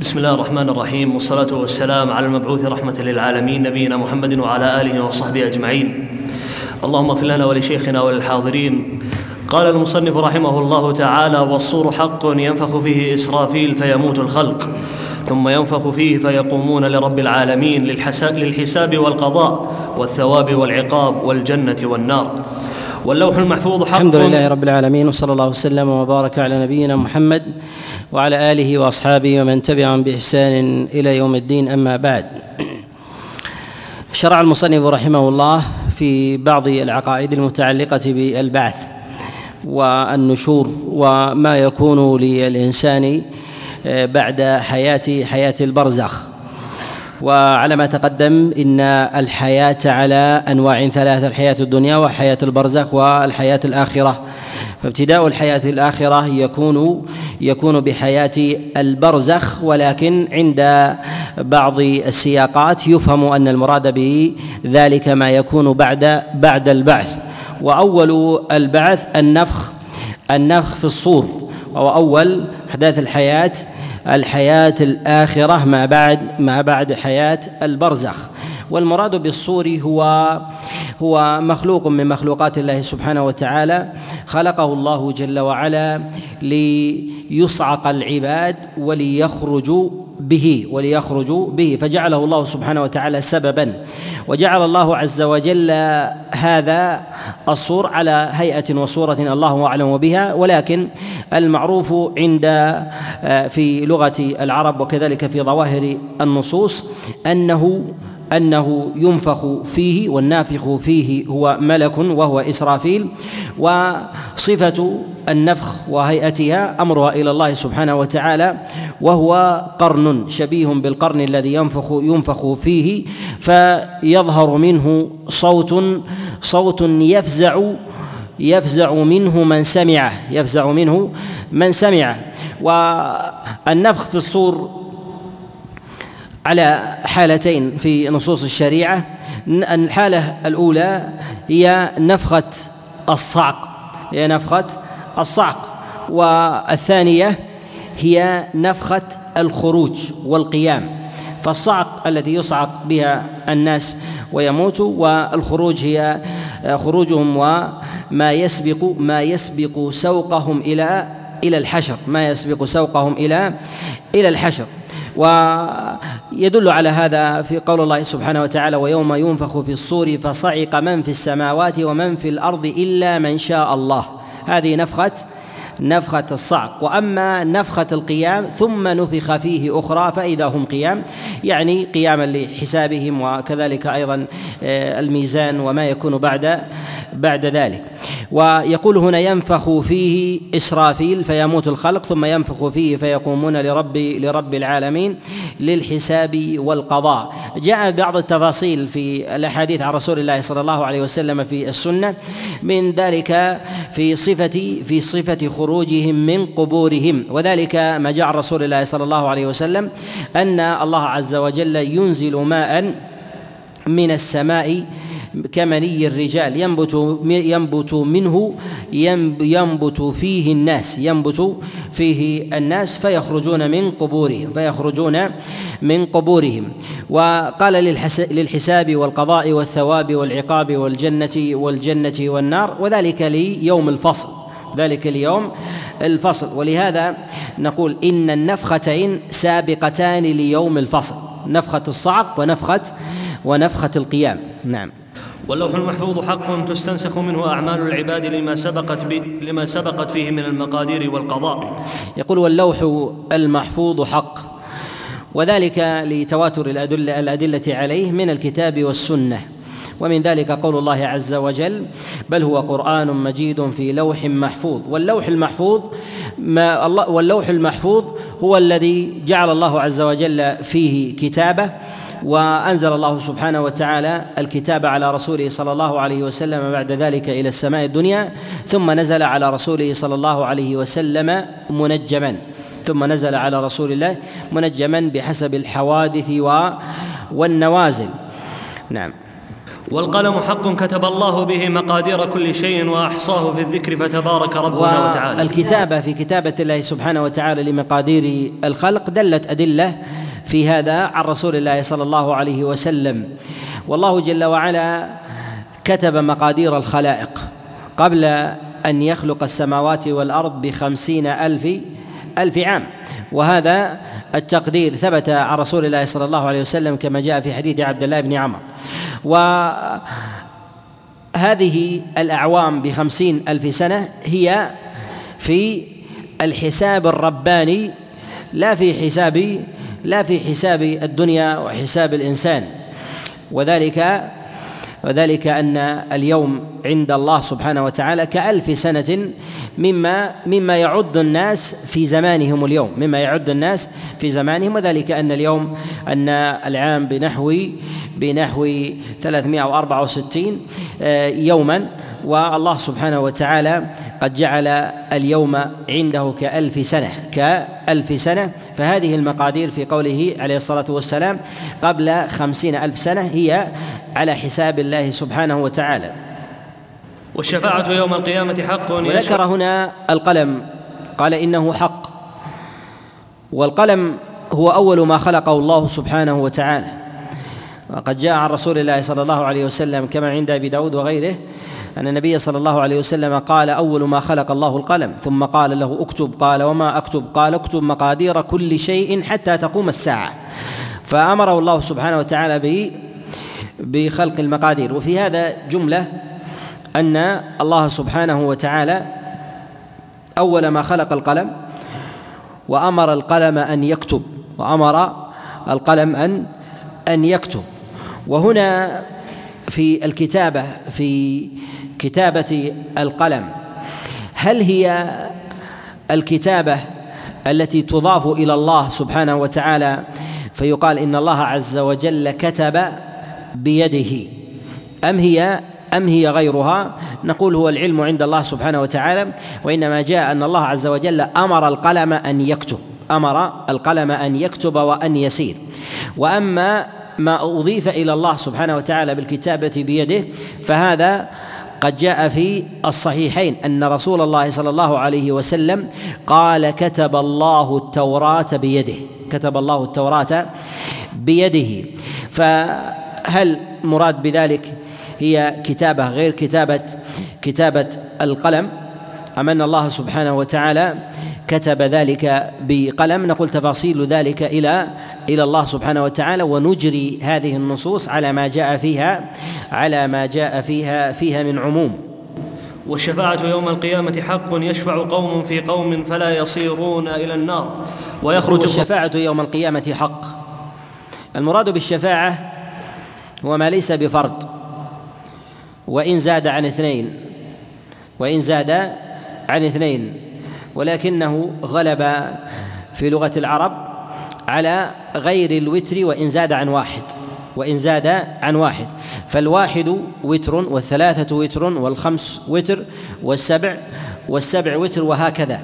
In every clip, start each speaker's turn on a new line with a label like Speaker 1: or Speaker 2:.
Speaker 1: بسم الله الرحمن الرحيم والصلاة والسلام على المبعوث رحمة للعالمين نبينا محمد وعلى آله وصحبه أجمعين. اللهم اغفر لنا ولشيخنا وللحاضرين. قال المصنف رحمه الله تعالى والصور حق ينفخ فيه إسرافيل فيموت الخلق ثم ينفخ فيه فيقومون لرب العالمين للحساب والقضاء والثواب والعقاب والجنة والنار. واللوح المحفوظ حق
Speaker 2: الحمد لله رب العالمين وصلى الله وسلم وبارك على نبينا محمد وعلى آله وأصحابه ومن تبعهم بإحسان إلى يوم الدين. أما بعد شرع المصنف رحمه الله في بعض العقائد المتعلقة بالبعث والنشور وما يكون للإنسان بعد حياة حياة البرزخ. وعلى ما تقدم إن الحياة على أنواع ثلاثة الحياة الدنيا وحياة البرزخ والحياة الآخرة. فابتداء الحياة الآخرة يكون يكون بحياة البرزخ ولكن عند بعض السياقات يفهم أن المراد به ذلك ما يكون بعد بعد البعث. وأول البعث النفخ النفخ في الصور. وهو أول أحداث الحياة الحياة الآخرة ما بعد ما بعد حياة البرزخ. والمراد بالصور هو هو مخلوق من مخلوقات الله سبحانه وتعالى خلقه الله جل وعلا ليصعق العباد وليخرجوا به وليخرجوا به. فجعله الله سبحانه وتعالى سببا. وجعل الله عز وجل هذا الصور على هيئة وصورة الله أعلم بها. ولكن المعروف عند في لغة العرب وكذلك في ظواهر النصوص أنه أنه ينفخ فيه والنافخ فيه هو ملك وهو إسرافيل وصفة النفخ وهيئتها أمرها إلى الله سبحانه وتعالى وهو قرن شبيه بالقرن الذي ينفخ ينفخ فيه فيظهر منه صوت صوت يفزع يفزع منه من سمعه يفزع منه من سمعه. والنفخ في الصور على حالتين في نصوص الشريعة. الحالة الأولى هي نفخة الصعق. هي نفخة الصعق. والثانية هي نفخة الخروج والقيام. فالصعق الذي يصعق بها الناس ويموتوا والخروج هي خروجهم وما يسبق ما يسبق سوقهم إلى إلى الحشر. ما يسبق سوقهم إلى إلى الحشر. ويدل على هذا في قول الله سبحانه وتعالى ويوم ينفخ في الصور فصعق من في السماوات ومن في الأرض إلا من شاء الله. هذه نفخة نفخة الصعق. وأما نفخة القيام ثم نفخ فيه أخرى فإذا هم قيام يعني قياما لحسابهم وكذلك أيضا الميزان وما يكون بعد بعد ذلك. ويقول هنا ينفخ فيه إسرافيل فيموت الخلق ثم ينفخ فيه فيقومون لرب لرب العالمين للحساب والقضاء. جاء بعض التفاصيل في الأحاديث عن رسول الله صلى الله عليه وسلم في السنة من ذلك في صفة في صفة خروجهم من قبورهم. وذلك ما جاء رسول الله صلى الله عليه وسلم أن الله عز وجل ينزل ماء من السماء كمني الرجال. ينبت ينبت منه ينبت فيه الناس. ينبت فيه الناس فيخرجون من قبورهم فيخرجون من قبورهم. وقال للحساب والقضاء والثواب والعقاب والجنة والجنة والنار وذلك ليوم الفصل. ذلك اليوم الفصل. ولهذا نقول إن النفختين سابقتان ليوم الفصل نفخة الصعق ونفخة ونفخة القيام. نعم.
Speaker 1: واللوح المحفوظ حق تستنسخ منه أعمال العباد لما سبقت لما سبقت فيه من المقادير والقضاء.
Speaker 2: يقول واللوح المحفوظ حق وذلك لتواتر الأدلة, الأدلة عليه من الكتاب والسنة. ومن ذلك قول الله عز وجل بل هو قرآن مجيد في لوح محفوظ. واللوح المحفوظ ما الله واللوح المحفوظ هو الذي جعل الله عز وجل فيه كتابه وأنزل الله سبحانه وتعالى الكتاب على رسوله صلى الله عليه وسلم بعد ذلك إلى السماء الدنيا ثم نزل على رسوله صلى الله عليه وسلم منجما ثم نزل على رسول الله منجما بحسب الحوادث والنوازل. نعم.
Speaker 1: والقلم حق كتب الله به مقادير كل شيء وأحصاه في الذكر فتبارك ربنا وتعالى.
Speaker 2: الكتابه في كتابة الله سبحانه وتعالى لمقادير الخلق دلت أدلة في هذا عن رسول الله صلى الله عليه وسلم. والله جل وعلا كتب مقادير الخلائق قبل أن يخلق السماوات والأرض بخمسين ألف ألف عام. وهذا التقدير ثبت عن رسول الله صلى الله عليه وسلم كما جاء في حديث عبد الله بن عمر. وهذه الأعوام بخمسين ألف سنة هي في الحساب الرباني لا في حساب لا في حساب الدنيا وحساب الإنسان. وذلك وذلك أن اليوم عند الله سبحانه وتعالى كألف سنة مما مما يعد الناس في زمانهم اليوم مما يعد الناس في زمانهم وذلك أن اليوم أن العام بنحو بنحو 364 آه، يوما والله سبحانه وتعالى قد جعل اليوم عنده كألف سنة كألف سنة. فهذه المقادير في قوله عليه الصلاة والسلام قبل خمسين ألف سنة هي على حساب الله سبحانه وتعالى.
Speaker 1: والشفاعة يوم القيامة حق
Speaker 2: وذكر هنا القلم قال إنه حق. والقلم هو أول ما خلقه الله سبحانه وتعالى. وقد جاء عن رسول الله صلى الله عليه وسلم كما عند أبي داود وغيره أن النبي صلى الله عليه وسلم قال أول ما خلق الله القلم ثم قال له اكتب قال وما أكتب قال اكتب مقادير كل شيء حتى تقوم الساعة. فأمره الله سبحانه وتعالى بخلق المقادير. وفي هذا جملة أن الله سبحانه وتعالى أول ما خلق القلم وأمر القلم أن يكتب وأمر القلم أن أن يكتب. وهنا في الكتابة في كتابة القلم. هل هي الكتابة التي تضاف إلى الله سبحانه وتعالى؟ فيقال إن الله عز وجل كتب بيده. أم هي أم هي غيرها؟ نقول هو العلم عند الله سبحانه وتعالى وإنما جاء أن الله عز وجل أمر القلم أن يكتب. أمر القلم أن يكتب وأن يسير. وأما ما أضيف إلى الله سبحانه وتعالى بالكتابة بيده فهذا قد جاء في الصحيحين أن رسول الله صلى الله عليه وسلم قال كتب الله التوراة بيده كتب الله التوراة بيده. فهل مراد بذلك هي كتابة غير كتابة كتابة القلم؟ ام ان الله سبحانه وتعالى كتب ذلك بقلم. نقول تفاصيل ذلك إلى إلى الله سبحانه وتعالى ونجري هذه النصوص على ما جاء فيها على ما جاء فيها فيها من عموم.
Speaker 1: والشفاعة يوم القيامة حق يشفع قوم في قوم فلا يصيرون إلى النار.
Speaker 2: ويخرج الشفاعة يوم القيامة حق. المراد بالشفاعة هو ما ليس بفرد وإن زاد عن اثنين وإن زاد عن اثنين ولكنه غلب في لغة العرب على غير الوتر وإن زاد عن واحد وإن زاد عن واحد. فالواحد وتر والثلاثة وتر والخمس وتر والسبع والسبع وتر وهكذا.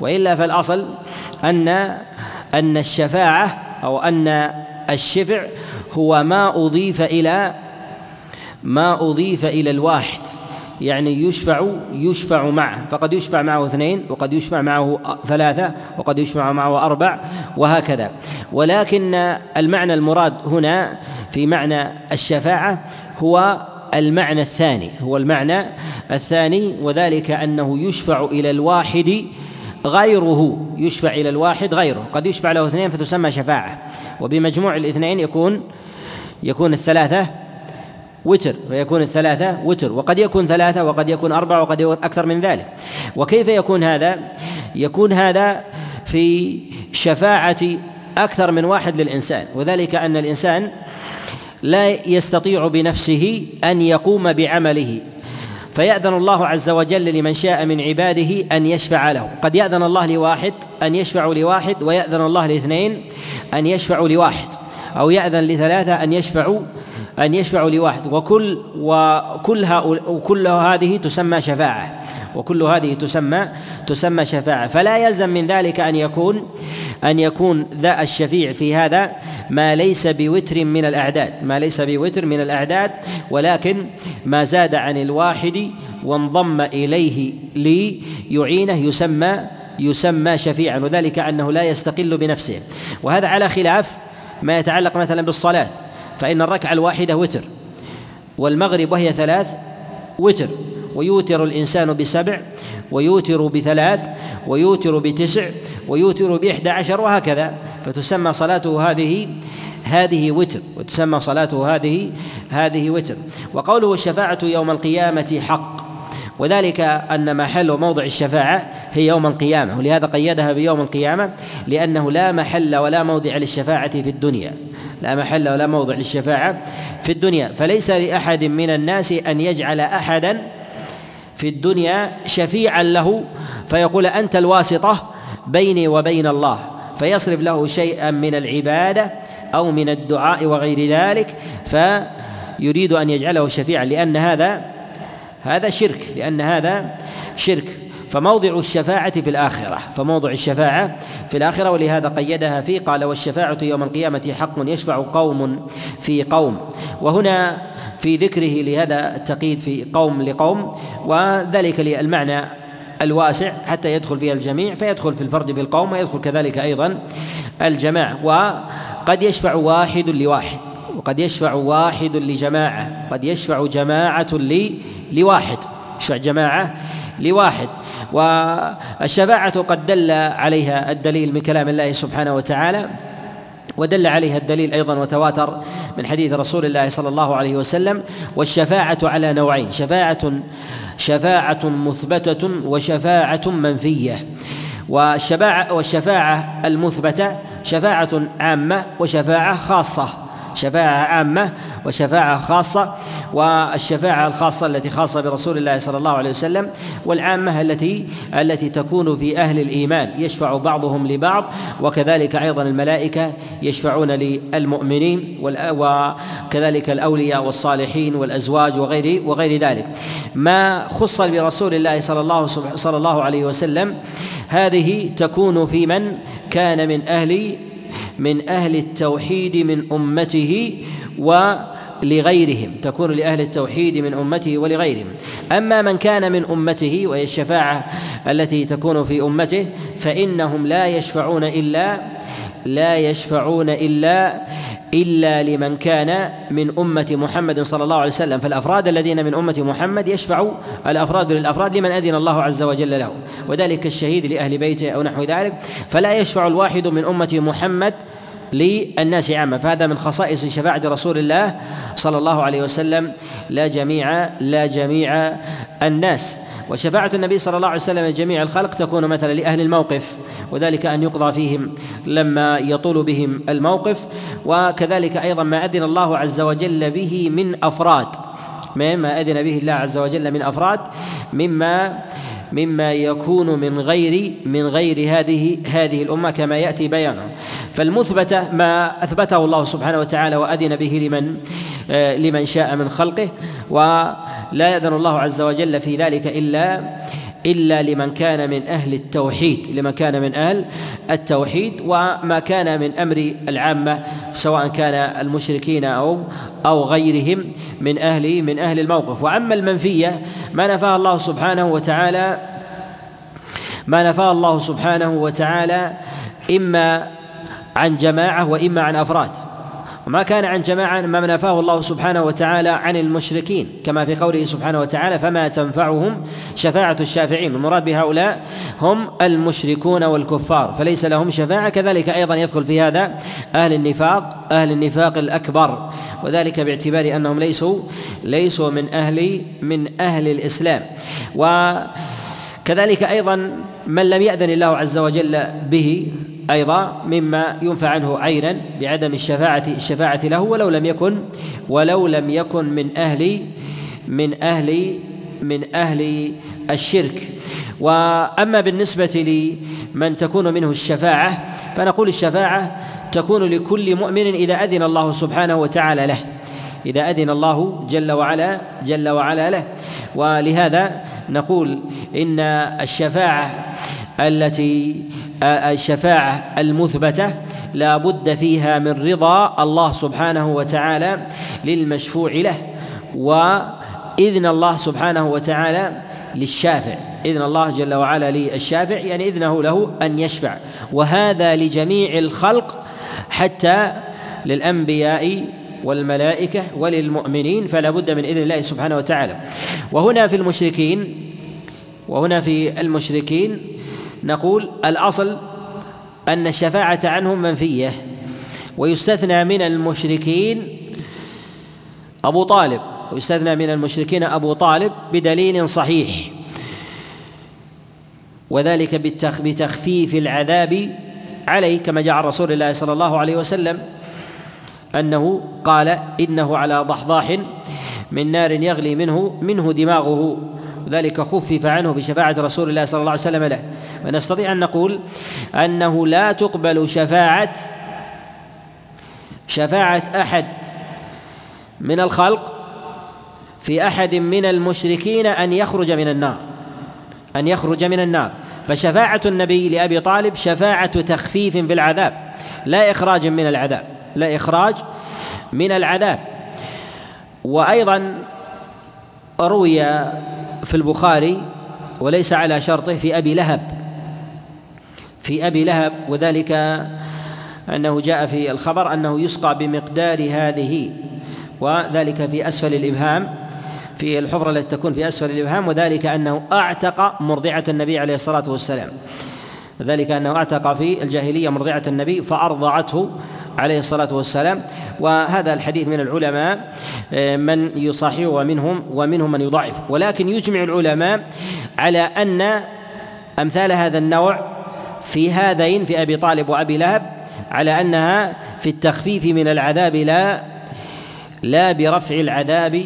Speaker 2: وإلا فالأصل أن أن الشفاعة أو أن الشفع هو ما أضيف إلى ما أضيف إلى الواحد. يعني يشفع يشفع معه. فقد يشفع معه اثنين وقد يشفع معه ثلاثة وقد يشفع معه أربع وهكذا. ولكن المعنى المراد هنا في معنى الشفاعة هو المعنى الثاني هو المعنى الثاني وذلك أنه يشفع إلى الواحد غيره يشفع إلى الواحد غيره. قد يشفع له اثنين فتسمى شفاعة. وبمجموع الاثنين يكون يكون الثلاثة وتر فيكون الثلاثة وتر وقد يكون ثلاثة وقد يكون أربعة وقد يكون أكثر من ذلك. وكيف يكون هذا؟ يكون هذا في شفاعة أكثر من واحد للإنسان وذلك أن الإنسان لا يستطيع بنفسه أن يقوم بعمله. فيأذن الله عز وجل لمن شاء من عباده أن يشفع له. قد يأذن الله لواحد أن يشفع لواحد ويأذن الله لاثنين أن يشفعوا لواحد أو يأذن لثلاثة أن يشفعوا أن يشفعوا لواحد وكل وكل وكل هذه تسمى شفاعة وكل هذه تسمى تسمى شفاعة. فلا يلزم من ذلك أن يكون أن يكون ذا الشفيع في هذا ما ليس بوتر من الأعداد ما ليس بوتر من الأعداد ولكن ما زاد عن الواحد وانضم إليه ليعينه يسمى يسمى شفيعا وذلك أنه لا يستقل بنفسه. وهذا على خلاف ما يتعلق مثلا بالصلاة. فإن الركعة الواحدة وتر والمغرب وهي ثلاث وتر ويوتر الإنسان بسبع ويوتر بثلاث ويوتر بتسع ويوتر بإحدى عشر وهكذا. فتسمى صلاته هذه هذه وتر وتسمى صلاته هذه هذه وتر. وقوله الشفاعة يوم القيامة حق وذلك أن محل وموضع الشفاعة هي يوم القيامة ولهذا قيدها بيوم القيامة لأنه لا محل ولا موضع للشفاعة في الدنيا. لا محل ولا موضع للشفاعة في الدنيا. فليس لأحد من الناس أن يجعل أحدا في الدنيا شفيعا له فيقول أنت الواسطة بيني وبين الله. فيصرف له شيئا من العبادة أو من الدعاء وغير ذلك فيريد أن يجعله شفيعا. لأن هذا هذا شرك لأن هذا شرك. فموضع الشفاعة في الآخرة فموضع الشفاعة في الآخرة ولهذا قيدها فيه قال والشفاعة يوم القيامة حق يشفع قوم في قوم. وهنا في ذكره لهذا التقييد في قوم لقوم وذلك للمعنى الواسع حتى يدخل فيها الجميع فيدخل في الفرد بالقوم ويدخل كذلك أيضا الجماعة. وقد يشفع واحد لواحد وقد يشفع واحد لجماعة قد يشفع جماعة لواحد. يشفع جماعة لواحد. والشفاعة قد دل عليها الدليل من كلام الله سبحانه وتعالى ودل عليها الدليل أيضا وتواتر من حديث رسول الله صلى الله عليه وسلم والشفاعة على نوعين شفاعة شفاعة مثبتة وشفاعة منفية. والشفاعة والشفاعة المثبتة شفاعة عامة وشفاعة خاصة. شفاعة عامة وشفاعة خاصة والشفاعة الخاصة التي خاصة برسول الله صلى الله عليه وسلم والعامة التي التي تكون في أهل الإيمان يشفع بعضهم لبعض وكذلك أيضا الملائكة يشفعون للمؤمنين وكذلك الأولياء والصالحين والأزواج وغير وغير ذلك. ما خص برسول الله صلى الله صلى الله عليه وسلم هذه تكون في من كان من أهل من أهل التوحيد من أمته ولغيرهم تكون لأهل التوحيد من أمته ولغيرهم. أما من كان من أمته وهي الشفاعة التي تكون في أمته فإنهم لا يشفعون إلا لا يشفعون إلا إلا لمن كان من أمة محمد صلى الله عليه وسلم. فالأفراد الذين من أمة محمد يشفع الأفراد للأفراد لمن أذن الله عز وجل له. وذلك الشهيد لأهل بيته أو نحو ذلك. فلا يشفع الواحد من أمة محمد للناس عامة. فهذا من خصائص شفاعة رسول الله صلى الله عليه وسلم. لا جميع لا جميع الناس. وشفاعة النبي صلى الله عليه وسلم لجميع الخلق تكون مثلا لأهل الموقف. وذلك أن يقضى فيهم لما يطول بهم الموقف وكذلك أيضا ما أذن الله عز وجل به من أفراد. مما أذن به الله عز وجل من أفراد مما مما يكون من غير من غير هذه هذه الأمة كما يأتي بيانه. فالمثبته ما أثبته الله سبحانه وتعالى وأذن به لمن لمن شاء من خلقه ولا يأذن الله عز وجل في ذلك إلا إلا لمن كان من أهل التوحيد لمن كان من أهل التوحيد وما كان من أمر العامة سواء كان المشركين أو أو غيرهم من أهل من أهل الموقف. وأما المنفية ما نفاه الله سبحانه وتعالى ما نفاه الله سبحانه وتعالى إما عن جماعة وإما عن أفراد. وما كان عن جماعة ما نفاه الله سبحانه وتعالى عن المشركين كما في قوله سبحانه وتعالى فما تنفعهم شفاعة الشافعين. المراد بهؤلاء هم المشركون والكفار فليس لهم شفاعة. كذلك أيضا يدخل في هذا أهل النفاق أهل النفاق الأكبر وذلك باعتبار أنهم ليسوا ليسوا من أهل من أهل الإسلام. وكذلك أيضا من لم يأذن الله عز وجل به أيضا مما ينفع عنه عينا بعدم الشفاعة الشفاعة له ولو لم يكن ولو لم يكن من أهل من أهل من أهل الشرك. وأما بالنسبة لمن تكون منه الشفاعة فنقول الشفاعة تكون لكل مؤمن إذا أذن الله سبحانه وتعالى له إذا أذن الله جل وعلا جل وعلا له. ولهذا نقول إن الشفاعة التي الشفاعة المثبتة لا بد فيها من رضا الله سبحانه وتعالى للمشفوع له وإذن الله سبحانه وتعالى للشافع. إذن الله جل وعلا للشافع يعني إذنه له أن يشفع. وهذا لجميع الخلق حتى للأنبياء والملائكة وللمؤمنين فلا بد من إذن الله سبحانه وتعالى. وهنا في المشركين وهنا في المشركين نقول الأصل أن الشفاعة عنهم منفية ويستثنى من المشركين أبو طالب ويستثنى من المشركين أبو طالب بدليل صحيح. وذلك بتخفيف العذاب عليه كما جاء عن رسول الله صلى الله عليه وسلم. أنه قال إنه على ضحضاح من نار يغلي منه منه دماغه. ذلك خفف عنه بشفاعة رسول الله صلى الله عليه وسلم له. ونستطيع أن نقول أنه لا تقبل شفاعة شفاعة أحد من الخلق في أحد من المشركين أن يخرج من النار أن يخرج من النار. فشفاعة النبي لأبي طالب شفاعة تخفيف في العذاب لا إخراج من العذاب. لا إخراج من العذاب. وأيضا روي في البخاري وليس على شرطه في أبي لهب في أبي لهب وذلك أنه جاء في الخبر أنه يسقى بمقدار هذه وذلك في أسفل الإبهام في الحفرة التي تكون في أسفل الإبهام وذلك أنه أعتق مرضعة النبي عليه الصلاة والسلام. ذلك أنه أعتق في الجاهلية مرضعة النبي فأرضعته عليه الصلاة والسلام. وهذا الحديث من العلماء آه، من يصححه ومنهم ومنهم من يضعف. ولكن يجمع العلماء على أن أمثال هذا النوع في هذين في أبي طالب وأبي لهب على أنها في التخفيف من العذاب لا لا برفع العذاب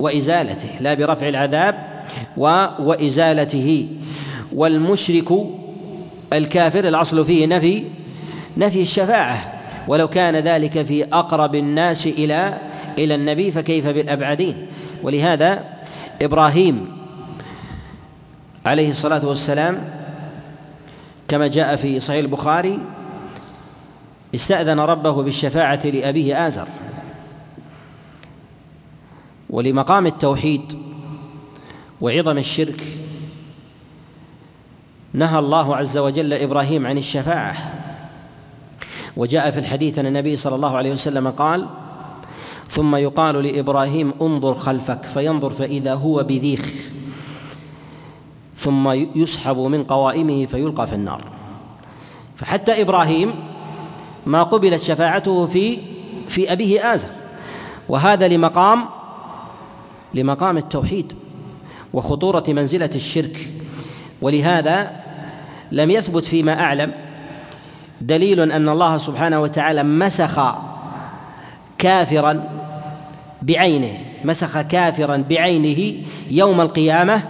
Speaker 2: وإزالته لا برفع العذاب وإزالته. والمشرك الكافر الأصل فيه نفي نفي الشفاعة. ولو كان ذلك في أقرب الناس إلى إلى النبي فكيف بالأبعدين؟ ولهذا إبراهيم عليه الصلاة والسلام كما جاء في صحيح البخاري استأذن ربه بالشفاعة لأبيه آزر ولمقام التوحيد وعظم الشرك نهى الله عز وجل إبراهيم عن الشفاعة وجاء في الحديث أن النبي صلى الله عليه وسلم قال ثم يقال لإبراهيم انظر خلفك فينظر فإذا هو بذيخ ثم يسحب من قوائمه فيلقى في النار. فحتى إبراهيم ما قبلت شفاعته في في أبيه ازر وهذا لمقام لمقام التوحيد وخطورة منزلة الشرك ولهذا لم يثبت فيما أعلم دليل أن الله سبحانه وتعالى مسخ كافرا بعينه مسخ كافرا بعينه يوم القيامة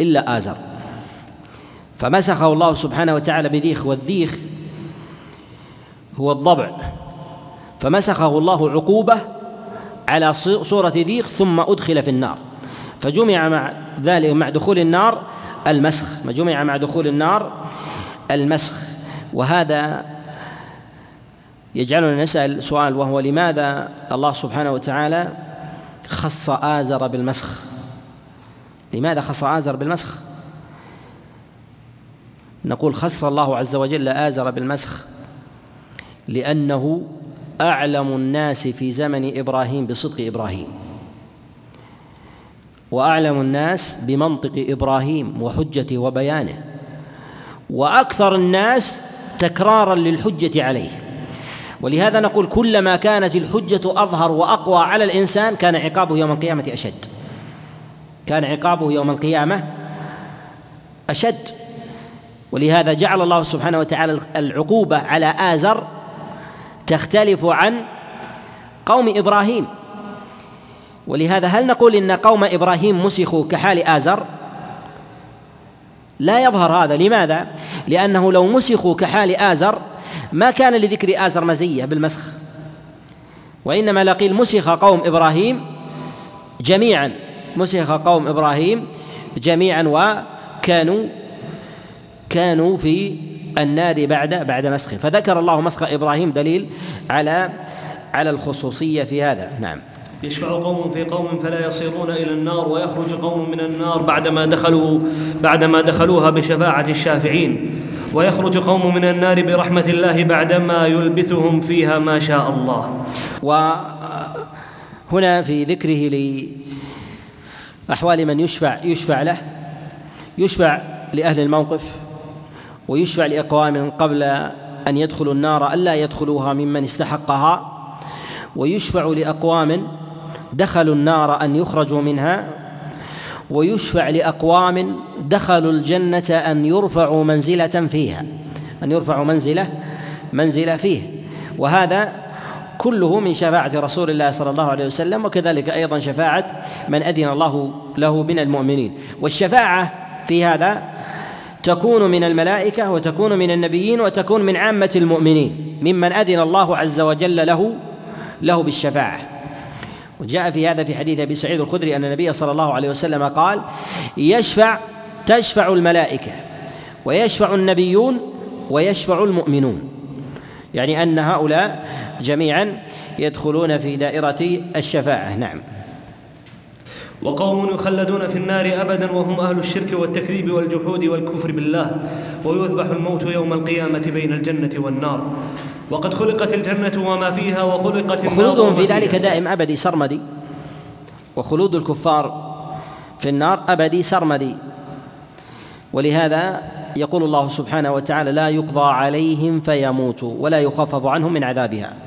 Speaker 2: إلا آزر. فمسخه الله سبحانه وتعالى بذيخ والذيخ هو الضبع. فمسخه الله عقوبة على صورة ذيخ ثم أدخل في النار. فجمع مع ذلك مع دخول النار المسخ. جمع مع دخول النار المسخ. وهذا يجعلنا نسأل سؤال وهو لماذا الله سبحانه وتعالى خص آزر بالمسخ؟ لماذا خص آزر بالمسخ؟ نقول خص الله عز وجل آزر بالمسخ لأنه أعلم الناس في زمن إبراهيم بصدق إبراهيم. وأعلم الناس بمنطق إبراهيم وحجته وبيانه. وأكثر الناس تكرارا للحجة عليه. ولهذا نقول كلما كانت الحجة أظهر وأقوى على الإنسان كان عقابه يوم القيامة أشد. كان عقابه يوم القيامة أشد. ولهذا جعل الله سبحانه وتعالى العقوبة على آزر تختلف عن قوم إبراهيم. ولهذا هل نقول إن قوم إبراهيم مسخوا كحال آزر؟ لا يظهر هذا. لماذا؟ لأنه لو مسخوا كحال آزر ما كان لذكر آزر مزية بالمسخ. وإنما لقيل مسخ قوم إبراهيم جميعا مسخ قوم إبراهيم جميعا وكانوا كانوا في النار بعد بعد مسخه. فذكر الله مسخ إبراهيم دليل على على الخصوصية في هذا. نعم.
Speaker 1: يشفع قوم في قوم فلا يصيرون إلى النار ويخرج قوم من النار بعدما دخلوا بعدما دخلوها بشفاعة الشافعين. ويخرج قوم من النار برحمة الله بعدما يلبثهم فيها ما شاء الله.
Speaker 2: وهنا في ذكره لأحوال من يشفع يشفع له يشفع لأهل الموقف ويشفع لأقوام قبل أن يدخلوا النار ألا يدخلوها ممن استحقها ويشفع لأقوام دخلوا النار أن يخرجوا منها ويشفع لأقوام دخلوا الجنة أن يرفعوا منزلة فيها أن يرفعوا منزلة منزلة فيه. وهذا كله من شفاعة رسول الله صلى الله عليه وسلم وكذلك أيضا شفاعة من أذن الله له من المؤمنين. والشفاعة في هذا تكون من الملائكة وتكون من النبيين وتكون من عامة المؤمنين ممن أذن الله عز وجل له له بالشفاعة. وجاء في هذا في حديث أبي سعيد الخدري أن النبي صلى الله عليه وسلم قال يشفع تشفع الملائكة ويشفع النبيون ويشفع المؤمنون. يعني أن هؤلاء جميعا يدخلون في دائرة الشفاعة نعم.
Speaker 1: وقوم يخلدون في النار ابدا وهم أهل الشرك والتكذيب والجحود والكفر بالله ويذبح الموت يوم القيامة بين الجنة والنار. وقد خلقت الجنة وما فيها وخلقت النار
Speaker 2: وخلودهم في ذلك دائم أبدي سرمدي. وخلود الكفار في النار أبدي سرمدي. ولهذا يقول الله سبحانه وتعالى لا يقضى عليهم فيموتوا ولا يخفف عنهم من عذابها.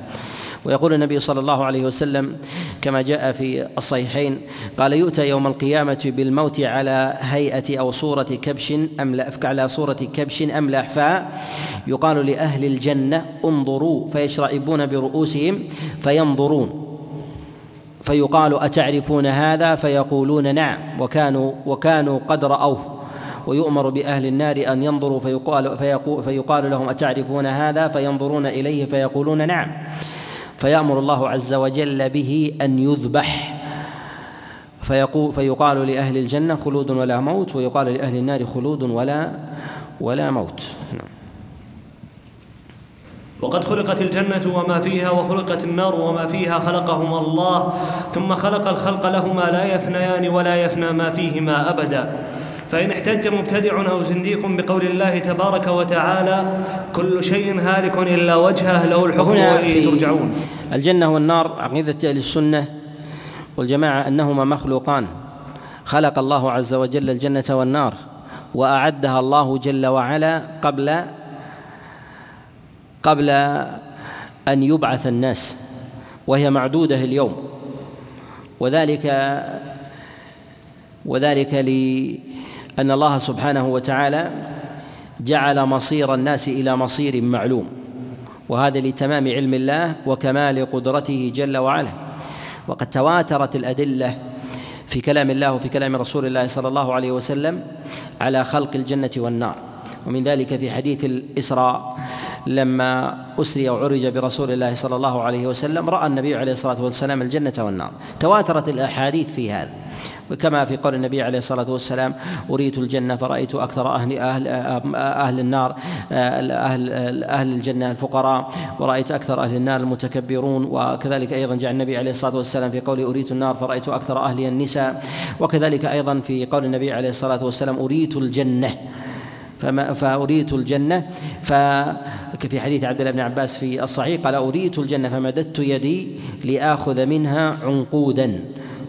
Speaker 2: ويقول النبي صلى الله عليه وسلم كما جاء في الصحيحين قال يؤتى يوم القيامة بالموت على هيئة أو صورة كبش أملأ على صورة كبش أملأ أحفاء يقال لأهل الجنة انظروا فيشرئبون برؤوسهم فينظرون. فيقال أتعرفون هذا؟ فيقولون نعم. وكانوا وكانوا قد رأوه. ويؤمر بأهل النار أن ينظروا فيقال, فيقول, فيقال لهم أتعرفون هذا؟ فينظرون إليه فيقولون نعم. فيأمر الله عز وجل به أن يذبح. فيقول فيقال لأهل الجنة خلود ولا موت ويقال لأهل النار خلود ولا ولا موت. نعم.
Speaker 1: وقد خلقت الجنة وما فيها وخلقت النار وما فيها خلقهما الله ثم خلق الخلق لهما لا يفنيان ولا يفنى ما فيهما أبدا. فإن احتج مبتدع أو زنديق بقول الله تبارك وتعالى كل شيء هالك إلا وجهه له الحكم وإليه ترجعون.
Speaker 2: الجنة والنار عقيدة أهل السنة والجماعة أنهما مخلوقان. خلق الله عز وجل الجنة والنار وأعدها الله جل وعلا قبل قبل أن يبعث الناس وهي معدودة اليوم. وذلك وذلك لأن الله سبحانه وتعالى جعل مصير الناس إلى مصير معلوم وهذا لتمام علم الله وكمال قدرته جل وعلا. وقد تواترت الأدلة في كلام الله وفي كلام رسول الله صلى الله عليه وسلم على خلق الجنة والنار. ومن ذلك في حديث الإسراء لما أسري وعرج برسول الله صلى الله عليه وسلم رأى النبي عليه الصلاة والسلام الجنة والنار. تواترت الأحاديث في هذا. وكما في قول النبي عليه الصلاة والسلام أريت الجنة فرأيت أكثر أهل أهل أهل النار أهل أهل الجنة الفقراء ورأيت أكثر أهل النار المتكبرون وكذلك أيضا جاء النبي عليه الصلاة والسلام في قول أريت النار فرأيت أكثر أهل النساء وكذلك أيضا في قول النبي عليه الصلاة والسلام أريت الجنة فما فأريت الجنة ففي حديث عبد الله بن عباس في الصحيح قال أريت الجنة فمددت يدي لآخذ منها عنقودا.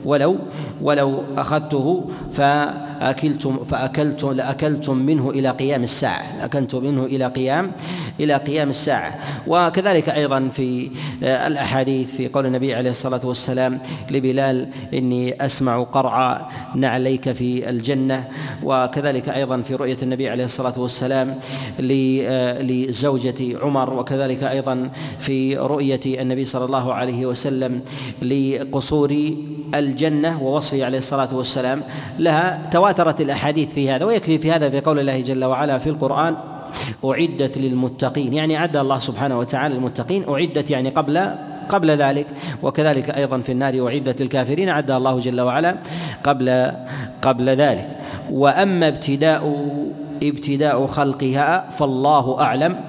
Speaker 2: ولو ولو أخذته فأكلتم فأكلتم لأكلتم منه إلى قيام الساعة. أكلت منه إلى قيام إلى قيام الساعة. وكذلك أيضا في الأحاديث في قول النبي عليه الصلاة والسلام لبلال إني أسمع قرع نعليك في الجنة. وكذلك أيضا في رؤية النبي عليه الصلاة والسلام لزوجة عمر. وكذلك أيضا في رؤية النبي صلى الله عليه وسلم لقصور الجنة. ووصفه عليه الصلاة والسلام لها تواترت الأحاديث في هذا ويكفي في هذا في قول الله جل وعلا في القرآن أعدت للمتقين يعني أعد الله سبحانه وتعالى للمتقين أعدت يعني قبل قبل ذلك وكذلك أيضا في النار أعدت للكافرين أعد الله جل وعلا قبل قبل ذلك. وأما ابتداء ابتداء خلقها فالله أعلم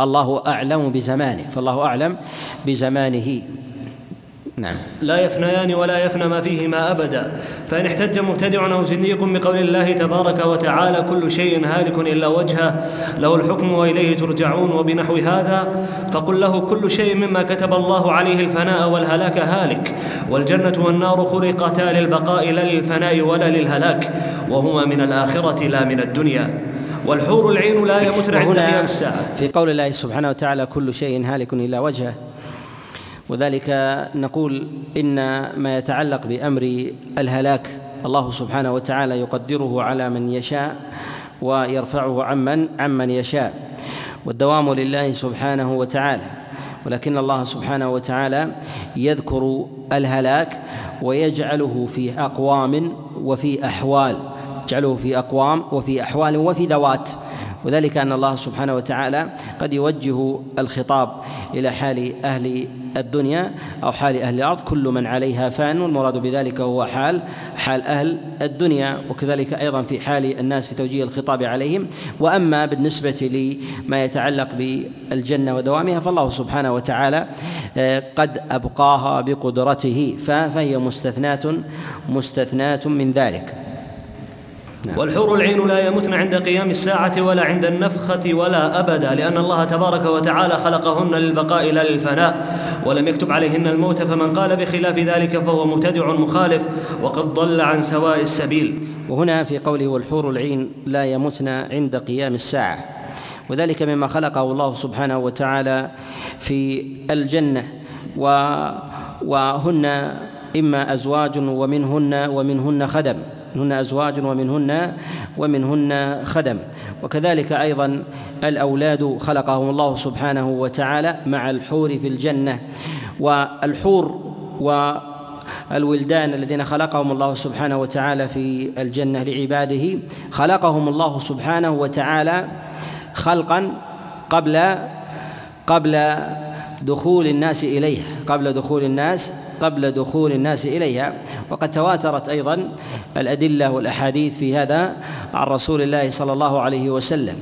Speaker 2: الله أعلم بزمانه فالله أعلم بزمانه.
Speaker 1: نعم. لا يفنيان ولا يفنى ما فيهما أبدا. فإن احتج مبتدع أو زنديق بقول الله تبارك وتعالى كل شيء هالك إلا وجهه له الحكم وإليه ترجعون وبنحو هذا فقل له كل شيء مما كتب الله عليه الفناء والهلاك هالك. والجنة والنار خلقتا للبقاء لا للفناء ولا للهلاك وهما من الآخرة لا من الدنيا. والحور العين لا يمتن عند قيام الساعة
Speaker 2: في قول الله سبحانه وتعالى كل شيء هالك إلا وجهه وذلك نقول إن ما يتعلق بأمر الهلاك الله سبحانه وتعالى يقدره على من يشاء ويرفعه عمن عمن يشاء. والدوام لله سبحانه وتعالى. ولكن الله سبحانه وتعالى يذكر الهلاك ويجعله في أقوام وفي أحوال. يجعله في أقوام وفي أحوال وفي ذوات. وذلك أن الله سبحانه وتعالى قد يوجه الخطاب إلى حال أهل الدنيا أو حال أهل الأرض. كل من عليها فان والمراد بذلك هو حال حال أهل الدنيا وكذلك أيضا في حال الناس في توجيه الخطاب عليهم. وأما بالنسبة لما يتعلق بالجنة ودوامها فالله سبحانه وتعالى آه، قد أبقاها بقدرته. فهي مستثنات مستثنات من ذلك.
Speaker 1: والحور العين لا يمتن عند قيام الساعة ولا عند النفخة ولا أبدا لأن الله تبارك وتعالى خلقهن للبقاء لا للفناء ولم يكتب عليهن الموت فمن قال بخلاف ذلك فهو مبتدع مخالف وقد ضل عن سواء السبيل.
Speaker 2: وهنا في قوله والحور العين لا يمتن عند قيام الساعة. وذلك مما خلقه الله سبحانه وتعالى في الجنة و وهن إما أزواج ومنهن ومنهن خدم. منهن أزواج ومنهن ومنهن خدم. وكذلك أيضا الأولاد خلقهم الله سبحانه وتعالى مع الحور في الجنة والحور والولدان الذين خلقهم الله سبحانه وتعالى في الجنة لعباده خلقهم الله سبحانه وتعالى خلقا قبل قبل دخول الناس إليها قبل دخول الناس قبل دخول الناس إليها. وقد تواترت أيضا الأدلة والأحاديث في هذا عن رسول الله صلى الله عليه وسلم.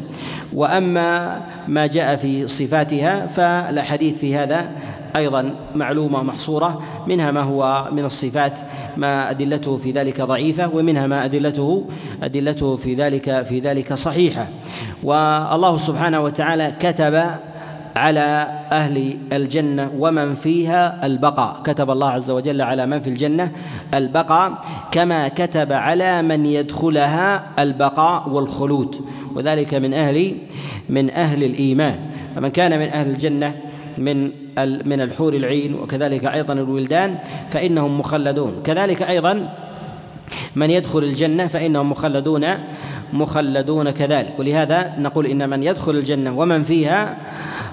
Speaker 2: وأما ما جاء في صفاتها فالأحاديث في هذا أيضا معلومة محصورة. منها ما هو من الصفات ما أدلته في ذلك ضعيفة ومنها ما ادلته أدلته في ذلك في ذلك صحيحة. والله سبحانه وتعالى كتب على أهل الجنة ومن فيها البقاء. كتب الله عز وجل على من في الجنة البقاء كما كتب على من يدخلها البقاء والخلود وذلك من أهل من أهل الإيمان. فمن كان من أهل الجنة من من الحور العين وكذلك أيضا الولدان فإنهم مخلدون. كذلك أيضا من يدخل الجنة فإنهم مخلدون مخلدون كذلك. ولهذا نقول إن من يدخل الجنة ومن فيها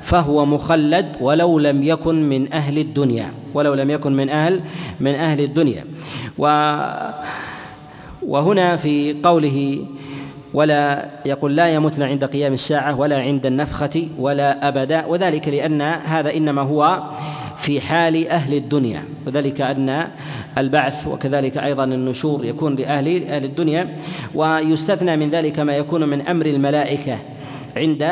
Speaker 2: فهو مخلد ولو لم يكن من أهل الدنيا ولو لم يكن من أهل من أهل الدنيا. و وهنا في قوله ولا يقول لا يمتن عند قيام الساعة ولا عند النفخة ولا أبدا وذلك لأن هذا إنما هو في حال أهل الدنيا وذلك أن البعث وكذلك أيضا النشور يكون لأهل أهل الدنيا. ويستثنى من ذلك ما يكون من أمر الملائكة عند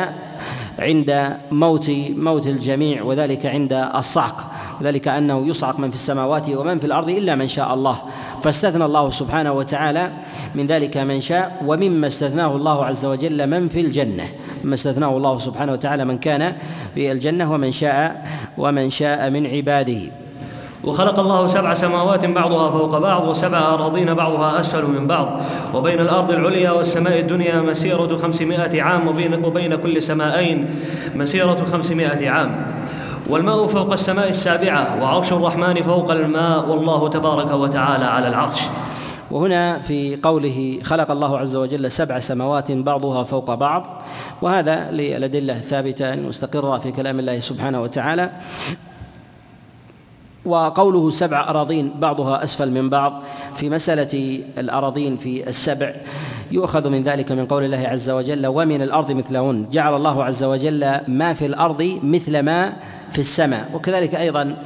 Speaker 2: عند موت موت الجميع وذلك عند الصعق. ذلك أنه يصعق من في السماوات ومن في الأرض إلا من شاء الله. فاستثنى الله سبحانه وتعالى من ذلك من شاء ومما استثناه الله عز وجل من في الجنة. مما استثناه الله سبحانه وتعالى من كان في الجنة ومن شاء ومن شاء من عباده.
Speaker 1: وخلق الله سبع سماوات بعضها فوق بعض وسبع أراضين بعضها أسفل من بعض. وبين الأرض العليا والسماء الدنيا مسيرة خمسمائة عام وبين, وبين كل سمائين مسيرة خمسمائة عام. والماء فوق السماء السابعة وعرش الرحمن فوق الماء والله تبارك وتعالى على العرش.
Speaker 2: وهنا في قوله خلق الله عز وجل سبع سماوات بعضها فوق بعض وهذا للأدلة الثابتة المستقرة في كلام الله سبحانه وتعالى. وقوله سبع أراضين بعضها أسفل من بعض في مسألة الأراضين في السبع. يؤخذ من ذلك من قول الله عز وجل ومن الأرض مثلهن. جعل الله عز وجل ما في الأرض مثل ما في السماء. وكذلك أيضا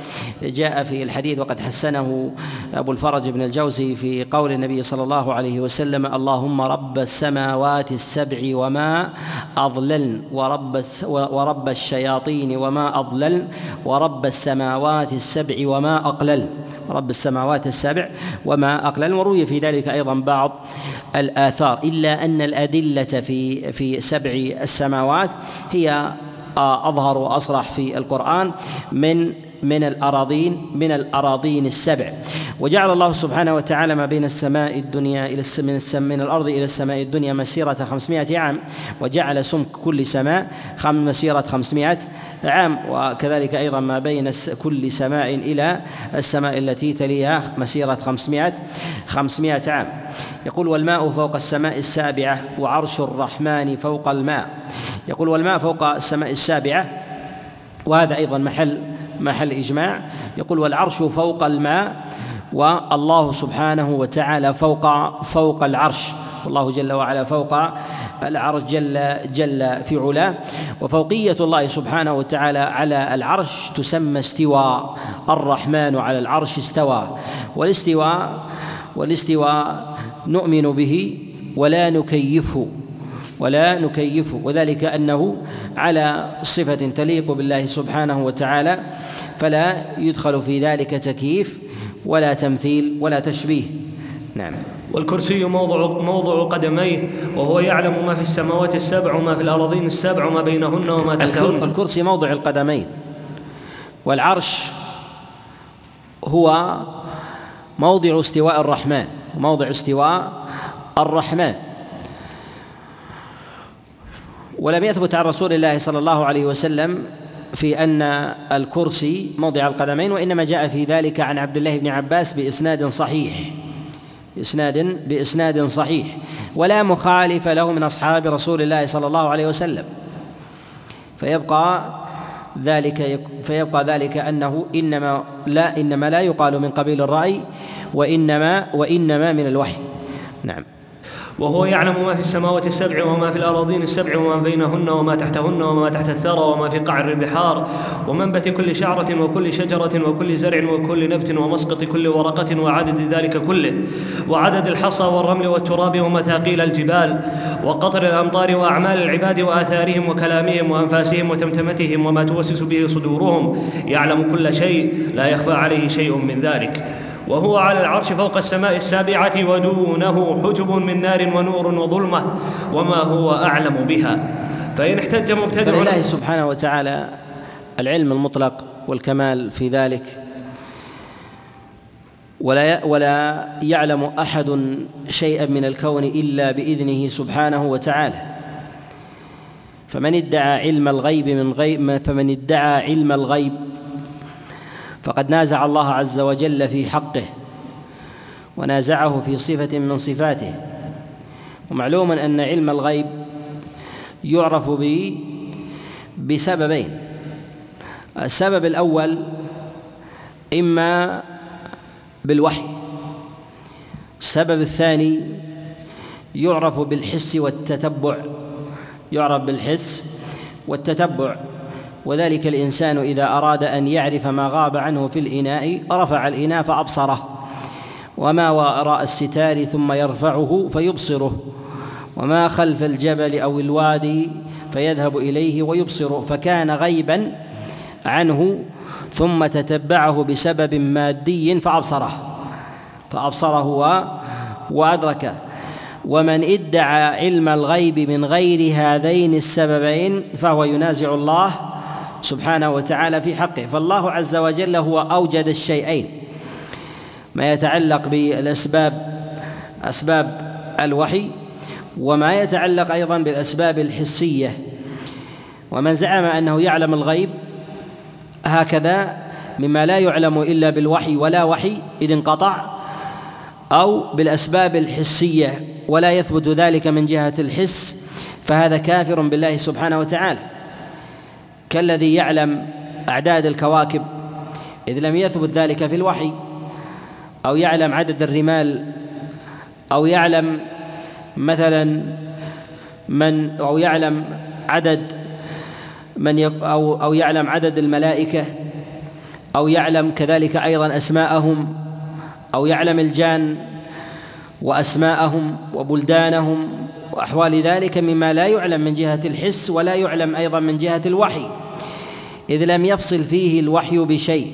Speaker 2: جاء في الحديث وقد حسنه أبو الفرج بن الجوزي في قول النبي صلى الله عليه وسلم اللهم رب السماوات السبع وما أضللن ورب ورب الشياطين وما أضللن ورب السماوات السبع وما اقلل رب السماوات السبع وما أقلل وروي في ذلك أيضا بعض الآثار إلا أن الأدلة في في سبع السماوات هي أظهر وأصرح في القرآن من من الأراضين من الأراضين السبع. وجعل الله سبحانه وتعالى ما بين السماء الدنيا إلى من السم من الأرض إلى السماء الدنيا مسيرة خمسمائة عام. وجعل سمك كل سماء خم مسيرة خمسمائة عام. وكذلك أيضا ما بين كل سماء إلى السماء التي تليها مسيرة خمسمائة خمسمائة عام. يقول والماء فوق السماء السابعة وعرش الرحمن فوق الماء. يقول والماء فوق السماء السابعة. وهذا أيضا محل محل إجماع. يقول والعرش فوق الماء والله سبحانه وتعالى فوق فوق العرش. والله جل وعلا فوق العرش جل جل في علاه. وفوقية الله سبحانه وتعالى على العرش تسمى استواء الرحمن على العرش استوى. والاستواء والاستواء نؤمن به ولا نكيفه. ولا نكيفه وذلك أنه على صفة تليق بالله سبحانه وتعالى فلا يدخل في ذلك تكييف ولا تمثيل ولا تشبيه. نعم.
Speaker 1: والكرسي موضع موضع قدميه وهو يعلم ما في السماوات السبع وما في الارضين السبع وما بينهن وما تحتهن
Speaker 2: الكرسي موضع القدمين والعرش هو موضع استواء الرحمن موضع استواء الرحمن. ولم يثبت عن رسول الله صلى الله عليه وسلم في أن الكرسي موضع القدمين وإنما جاء في ذلك عن عبد الله بن عباس بإسناد صحيح. بإسناد بإسناد صحيح. ولا مخالف له من أصحاب رسول الله صلى الله عليه وسلم. فيبقى ذلك فيبقى ذلك أنه إنما لا إنما لا يقال من قبيل الرأي وإنما وإنما من الوحي. نعم.
Speaker 1: وهو يعلم ما في السماوات السبع وما في الأراضين السبع وما بينهن وما تحتهن وما تحت الثرى وما في قعر البحار ومنبت كل شعرة وكل شجرة وكل زرع وكل نبت ومسقط كل ورقة وعدد ذلك كله وعدد الحصى والرمل والتراب ومثاقيل الجبال وقطر الأمطار وأعمال العباد وآثارهم وكلامهم وأنفاسهم وتمتمتهم وما توسس به صدورهم يعلم كل شيء لا يخفى عليه شيء من ذلك وهو على العرش فوق السماء السابعة ودونه حجب من نار ونور وظلمة وما هو أعلم بها. فإن احتج مبتدع
Speaker 2: فلله سبحانه وتعالى العلم المطلق والكمال في ذلك. ولا ولا يعلم أحد شيئا من الكون إلا بإذنه سبحانه وتعالى. فمن ادعى علم الغيب من غيب فمن ادعى علم الغيب فقد نازع الله عز وجل في حقه ونازعه في صفة من صفاته. ومعلوم أن علم الغيب يعرف به بسببين. السبب الأول إما بالوحي. السبب الثاني يعرف بالحس والتتبع. يعرف بالحس والتتبع. وذلك الإنسان إذا أراد أن يعرف ما غاب عنه في الإناء رفع الإناء فأبصره. وما وراء الستار ثم يرفعه فيبصره. وما خلف الجبل أو الوادي فيذهب إليه ويبصره. فكان غيبا عنه ثم تتبعه بسبب مادي فأبصره. فأبصره وادركه ومن ادعى علم الغيب من غير هذين السببين فهو ينازع الله سبحانه وتعالى في حقه. فالله عز وجل هو أوجد الشيئين. ما يتعلق بالأسباب أسباب الوحي وما يتعلق أيضا بالأسباب الحسية. ومن زعم أنه يعلم الغيب هكذا مما لا يعلم إلا بالوحي ولا وحي إذ انقطع أو بالأسباب الحسية ولا يثبت ذلك من جهة الحس فهذا كافر بالله سبحانه وتعالى. كالذي يعلم أعداد الكواكب إذ لم يثبت ذلك في الوحي أو يعلم عدد الرمال أو يعلم مثلا من أو يعلم عدد من أو أو يعلم عدد الملائكة أو يعلم كذلك أيضا أسماءهم أو يعلم الجان وأسماءهم وبلدانهم وأحوال ذلك مما لا يعلم من جهة الحس ولا يعلم أيضا من جهة الوحي إذ لم يفصل فيه الوحي بشيء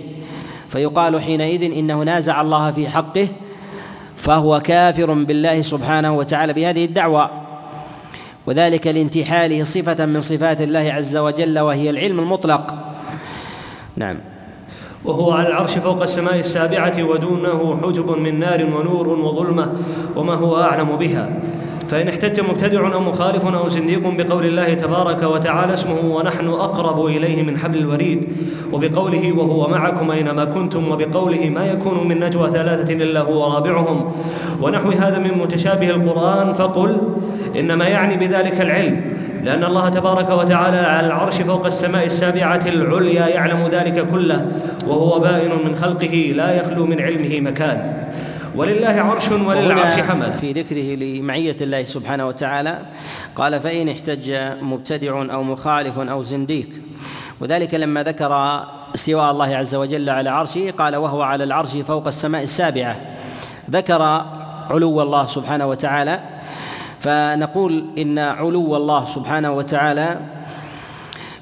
Speaker 2: فيقال حينئذ إنه نازع الله في حقه فهو كافر بالله سبحانه وتعالى بهذه الدعوى وذلك لانتحاله صفة من صفات الله عز وجل وهي العلم المطلق. نعم.
Speaker 1: وهو على العرش فوق السماء السابعة ودونه حجب من نار ونور وظلمة وما هو أعلم بها. فإن احتج مبتدع أو مخالف أو زنديق بقول الله تبارك وتعالى اسمه ونحن أقرب إليه من حبل الوريد وبقوله وهو معكم أينما كنتم وبقوله ما يكون من نجوى ثلاثة إلا هو رابعهم ونحو هذا من متشابه القرآن فقل إنما يعني بذلك العلم لأن الله تبارك وتعالى على العرش فوق السماء السابعة العليا يعلم ذلك كله وهو بائن من خلقه لا يخلو من علمه مكان ولله عرش وللعرش حمل.
Speaker 2: في ذكره لمعية الله سبحانه وتعالى قال فإن احتج مبتدع أو مخالف أو زنديق. وذلك لما ذكر استواء الله عز وجل على عرشه قال وهو على العرش فوق السماء السابعة. ذكر علو الله سبحانه وتعالى. فنقول إن علو الله سبحانه وتعالى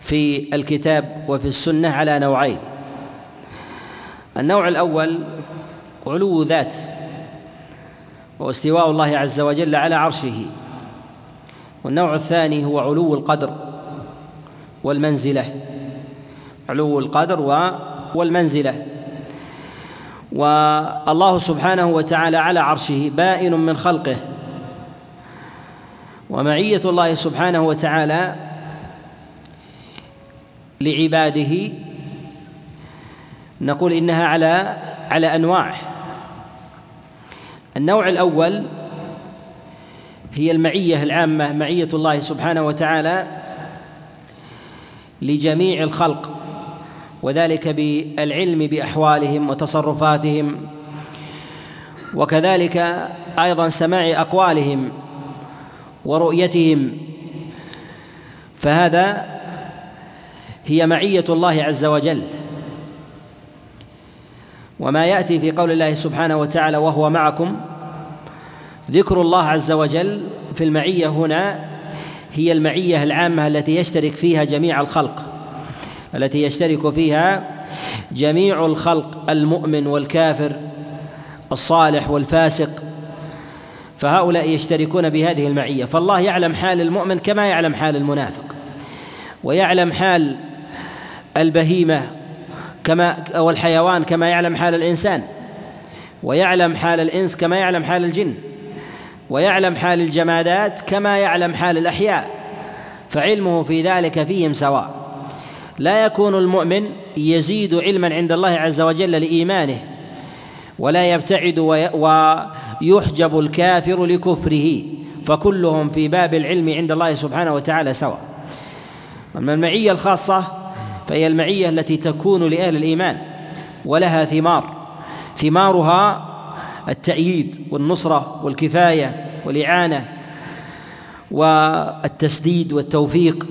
Speaker 2: في الكتاب وفي السنة على نوعين. النوع الأول علو ذات. واستواء الله عز وجل على عرشه. والنوع الثاني هو علو القدر والمنزلة. علو القدر والمنزلة. والله سبحانه وتعالى على عرشه بائن من خلقه. ومعية الله سبحانه وتعالى لعباده. نقول إنها على على انواع النوع الأول هي المعية العامة معية الله سبحانه وتعالى لجميع الخلق وذلك بالعلم بأحوالهم وتصرفاتهم وكذلك أيضا سماع أقوالهم ورؤيتهم. فهذا هي معية الله عز وجل. وما يأتي في قول الله سبحانه وتعالى وهو معكم ذكر الله عز وجل في المعية هنا هي المعية العامة التي يشترك فيها جميع الخلق التي يشترك فيها جميع الخلق المؤمن والكافر الصالح والفاسق فهؤلاء يشتركون بهذه المعية. فالله يعلم حال المؤمن كما يعلم حال المنافق ويعلم حال البهيمة كما أو الحيوان كما يعلم حال الإنسان ويعلم حال الإنس كما يعلم حال الجن ويعلم حال الجمادات كما يعلم حال الأحياء فعلمه في ذلك فيهم سواء. لا يكون المؤمن يزيد علما عند الله عز وجل لإيمانه ولا يبتعد ويحجب الكافر لكفره فكلهم في باب العلم عند الله سبحانه وتعالى سواء. أما المعية الخاصة فهي المعية التي تكون لأهل الإيمان ولها ثمار. ثمارها التأييد والنصرة والكفاية والإعانة والتسديد والتوفيق.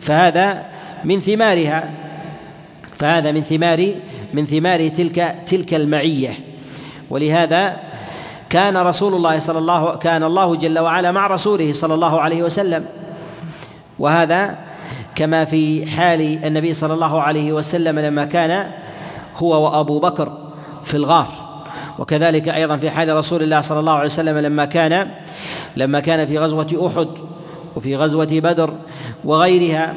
Speaker 2: فهذا من ثمارها فهذا من ثمار من ثمار تلك تلك المعية. ولهذا كان رسول الله صلى الله كان الله جل وعلا مع رسوله صلى الله عليه وسلم. وهذا كما في حال النبي صلى الله عليه وسلم لما كان هو وأبو بكر في الغار. وكذلك أيضا في حال رسول الله صلى الله عليه وسلم لما كان لما كان في غزوة أحد وفي غزوة بدر وغيرها.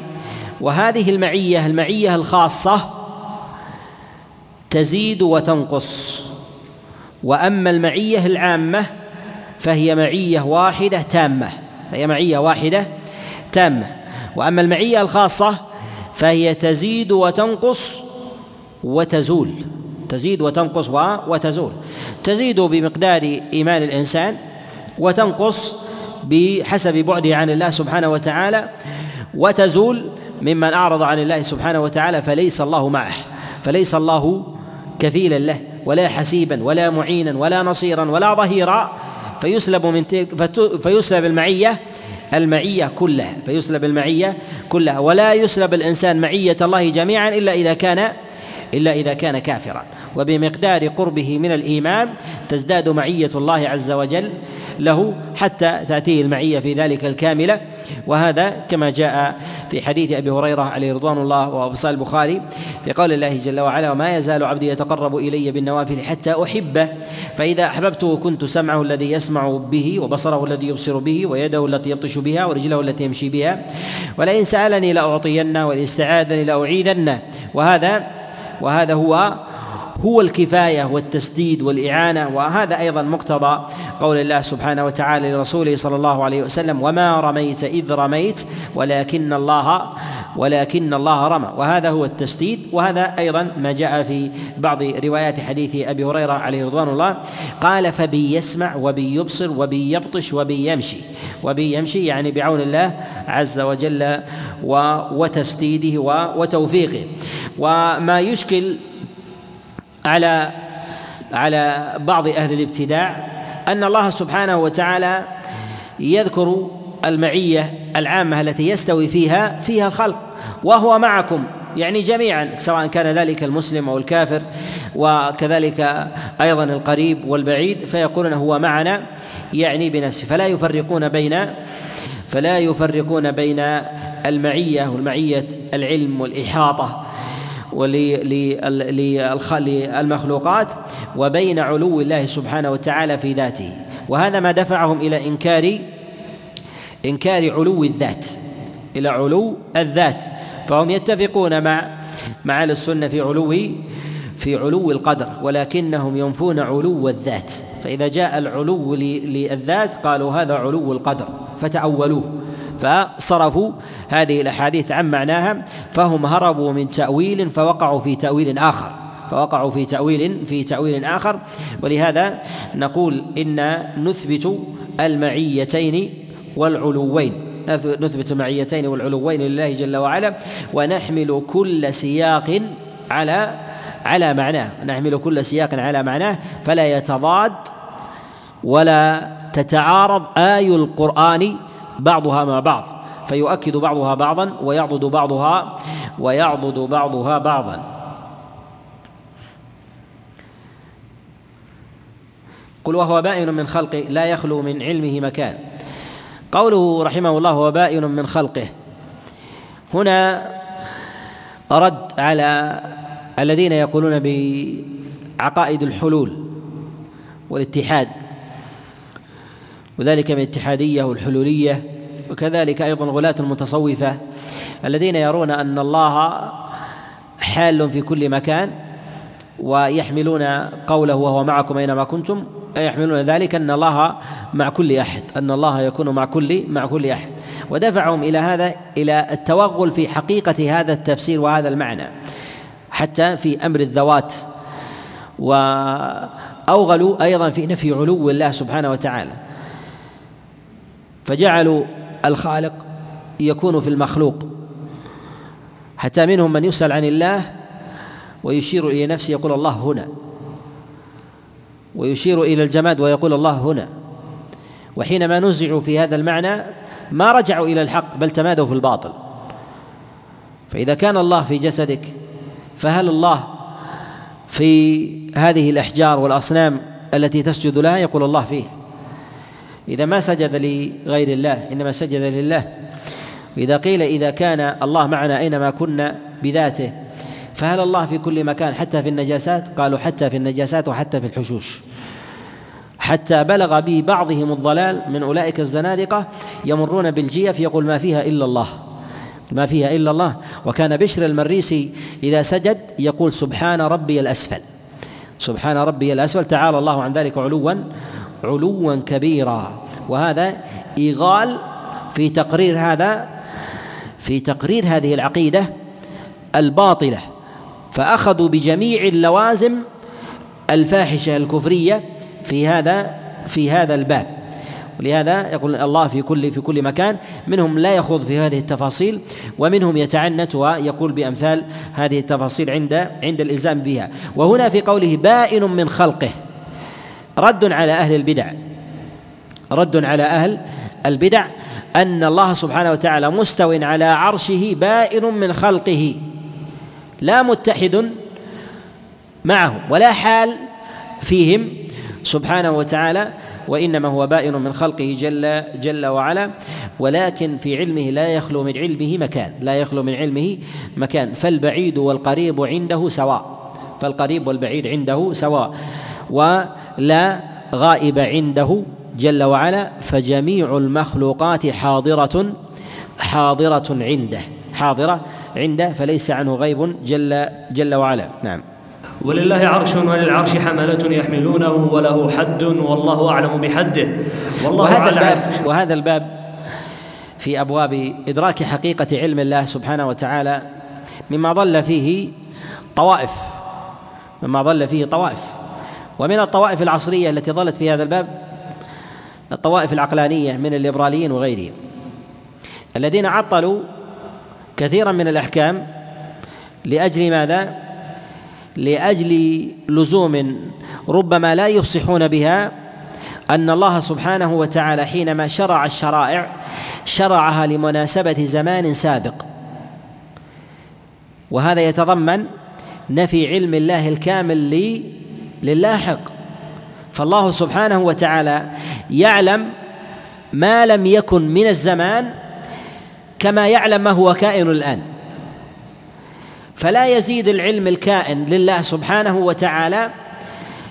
Speaker 2: وهذه المعية المعية الخاصة تزيد وتنقص. وأما المعية العامة فهي معية واحدة تامة. فهي معية واحدة تامة. وأما المعية الخاصة فهي تزيد وتنقص وتزول. تزيد وتنقص وتزول. تزيد بمقدار إيمان الإنسان وتنقص بحسب بعده عن الله سبحانه وتعالى وتزول ممن أعرض عن الله سبحانه وتعالى فليس الله معه فليس الله كفيلا له ولا حسيبا ولا معينا ولا نصيرا ولا ظهيرا. فيسلب من فيسلب المعية المعية كلها فيسلب المعية كلها. ولا يسلب الإنسان معية الله جميعا إلا إذا كان إلا إذا كان كافرا. وبمقدار قربه من الإيمان تزداد معية الله عز وجل. له حتى تأتيه المعية في ذلك الكاملة. وهذا كما جاء في حديث أبي هريرة عليه رضوان الله وأبصال البخاري في قول الله جل وعلا وما يزال عبدي يتقرب إلي بالنوافل حتى أحبه فإذا أحببته كنت سمعه الذي يسمع به وبصره الذي يبصر به ويده التي يبطش بها ورجله التي يمشي بها ولئن سألني لأعطينه وإن استعاذني لأعيذنه. وهذا وهذا هو هو الكفاية والتسديد والإعانة وهذا أيضا مقتضى قول الله سبحانه وتعالى لرسوله صلى الله عليه وسلم وما رميت إذ رميت ولكن الله ولكن الله رمى. وهذا هو التسديد وهذا أيضا ما جاء في بعض روايات حديث أبي هريرة عليه رضوان الله قال فبي يسمع وبي يبصر وبي يبطش وبي يمشي. وبي يمشي يعني بعون الله عز وجل وتسديده وتوفيقه. وما يشكل على على بعض أهل الابتداع أن الله سبحانه وتعالى يذكر المعية العامة التي يستوي فيها فيها الخلق وهو معكم يعني جميعا سواء كان ذلك المسلم أو الكافر وكذلك أيضا القريب والبعيد فيقولون هو معنا يعني بنفسه فلا يفرقون بين فلا يفرقون بين المعية والمعية العلم والإحاطة. للمخلوقات وبين علو الله سبحانه وتعالى في ذاته. وهذا ما دفعهم إلى انكار إنكار علو الذات إلى علو الذات. فهم يتفقون مع مع أهل السنة في علو في علو القدر ولكنهم ينفون علو الذات. فإذا جاء العلو للذات قالوا هذا علو القدر فتأولوه فصرفوا هذه الأحاديث عن معناها فهم هربوا من تأويل فوقعوا في تأويل آخر. فوقعوا في تأويل في تأويل آخر. ولهذا نقول إن نثبت المعيتين والعلوين. نثبت المعيتين والعلوين لله جل وعلا ونحمل كل سياق على على معناه. نحمل كل سياق على معناه فلا يتضاد ولا تتعارض آي القرآن بعضها مع بعض. فيؤكد بعضها بعضا ويعضد بعضها ويعضد بعضها بعضا. قل وهو بائن من خلقه لا يخلو من علمه مكان. قوله رحمه الله هو بائن من خلقه. هنا رد على الذين يقولون بعقائد الحلول والاتحاد وذلك من الاتحادية والحلولية. وكذلك أيضا غلاة المتصوفة الذين يرون أن الله حال في كل مكان ويحملون قوله وهو معكم أينما كنتم يحملون ذلك أن الله مع كل أحد أن الله يكون مع كل مع كل أحد. ودفعهم إلى هذا إلى التوغل في حقيقة هذا التفسير وهذا المعنى حتى في أمر الذوات. وأوغلوا أيضا في نفي علو الله سبحانه وتعالى. فجعلوا الخالق يكون في المخلوق. حتى منهم من يسأل عن الله ويشير إلى نفسه يقول الله هنا. ويشير إلى الجماد ويقول الله هنا. وحينما نزعوا في هذا المعنى ما رجعوا إلى الحق بل تمادوا في الباطل. فإذا كان الله في جسدك فهل الله في هذه الأحجار والأصنام التي تسجد لها؟ يقول الله فيه. إذا ما سجد لغير الله إنما سجد لله. وإذا قيل إذا كان الله معنا أينما كنا بذاته فهل الله في كل مكان حتى في النجاسات. قالوا حتى في النجاسات وحتى في الحشوش. حتى بلغ به بعضهم الضلال من أولئك الزنادقة يمرون بالجيف يقول ما فيها إلا الله. ما فيها إلا الله. وكان بشر المريسي إذا سجد يقول سبحان ربي الأسفل. سبحان ربي الأسفل. تعالى الله عن ذلك علوا. علوا كبيرا. وهذا إيغال في تقرير هذا في تقرير هذه العقيدة الباطلة. فأخذوا بجميع اللوازم الفاحشة الكفرية في هذا في هذا الباب. ولهذا يقول الله في كل في كل مكان منهم لا يخوض في هذه التفاصيل ومنهم يتعنت ويقول بأمثال هذه التفاصيل عند عند الإلزام بها. وهنا في قوله بائن من خلقه. رد على أهل البدع. رد على أهل البدع أن الله سبحانه وتعالى مستو على عرشه بائن من خلقه. لا متحد معه ولا حال فيهم سبحانه وتعالى وإنما هو بائن من خلقه جل جل وعلا. ولكن في علمه لا يخلو من علمه مكان لا يخلو من علمه مكان. فالبعيد والقريب عنده سواء فالقريب والبعيد عنده سواء. ولا غائب عنده جل وعلا فجميع المخلوقات حاضرة حاضرة عنده حاضرة عنده فليس عنه غيب جل جل وعلا. نعم.
Speaker 1: ولله عرش وللعرش حملة يحملونه وله حد والله أعلم بحده. والله
Speaker 2: وهذا الباب وهذا الباب في أبواب إدراك حقيقة علم الله سبحانه وتعالى مما ضل فيه طوائف مما ضل فيه طوائف. ومن الطوائف العصرية التي ضلت في هذا الباب الطوائف العقلانية من الليبراليين وغيرهم الذين عطلوا كثيرا من الأحكام لأجل ماذا؟ لأجل لزوم ربما لا يفصحون بها أن الله سبحانه وتعالى حينما شرع الشرائع شرعها لمناسبة زمان سابق وهذا يتضمن نفي علم الله الكامل للاحق. فالله سبحانه وتعالى يعلم ما لم يكن من الزمان كما يعلم ما هو كائن الآن. فلا يزيد العلم الكائن لله سبحانه وتعالى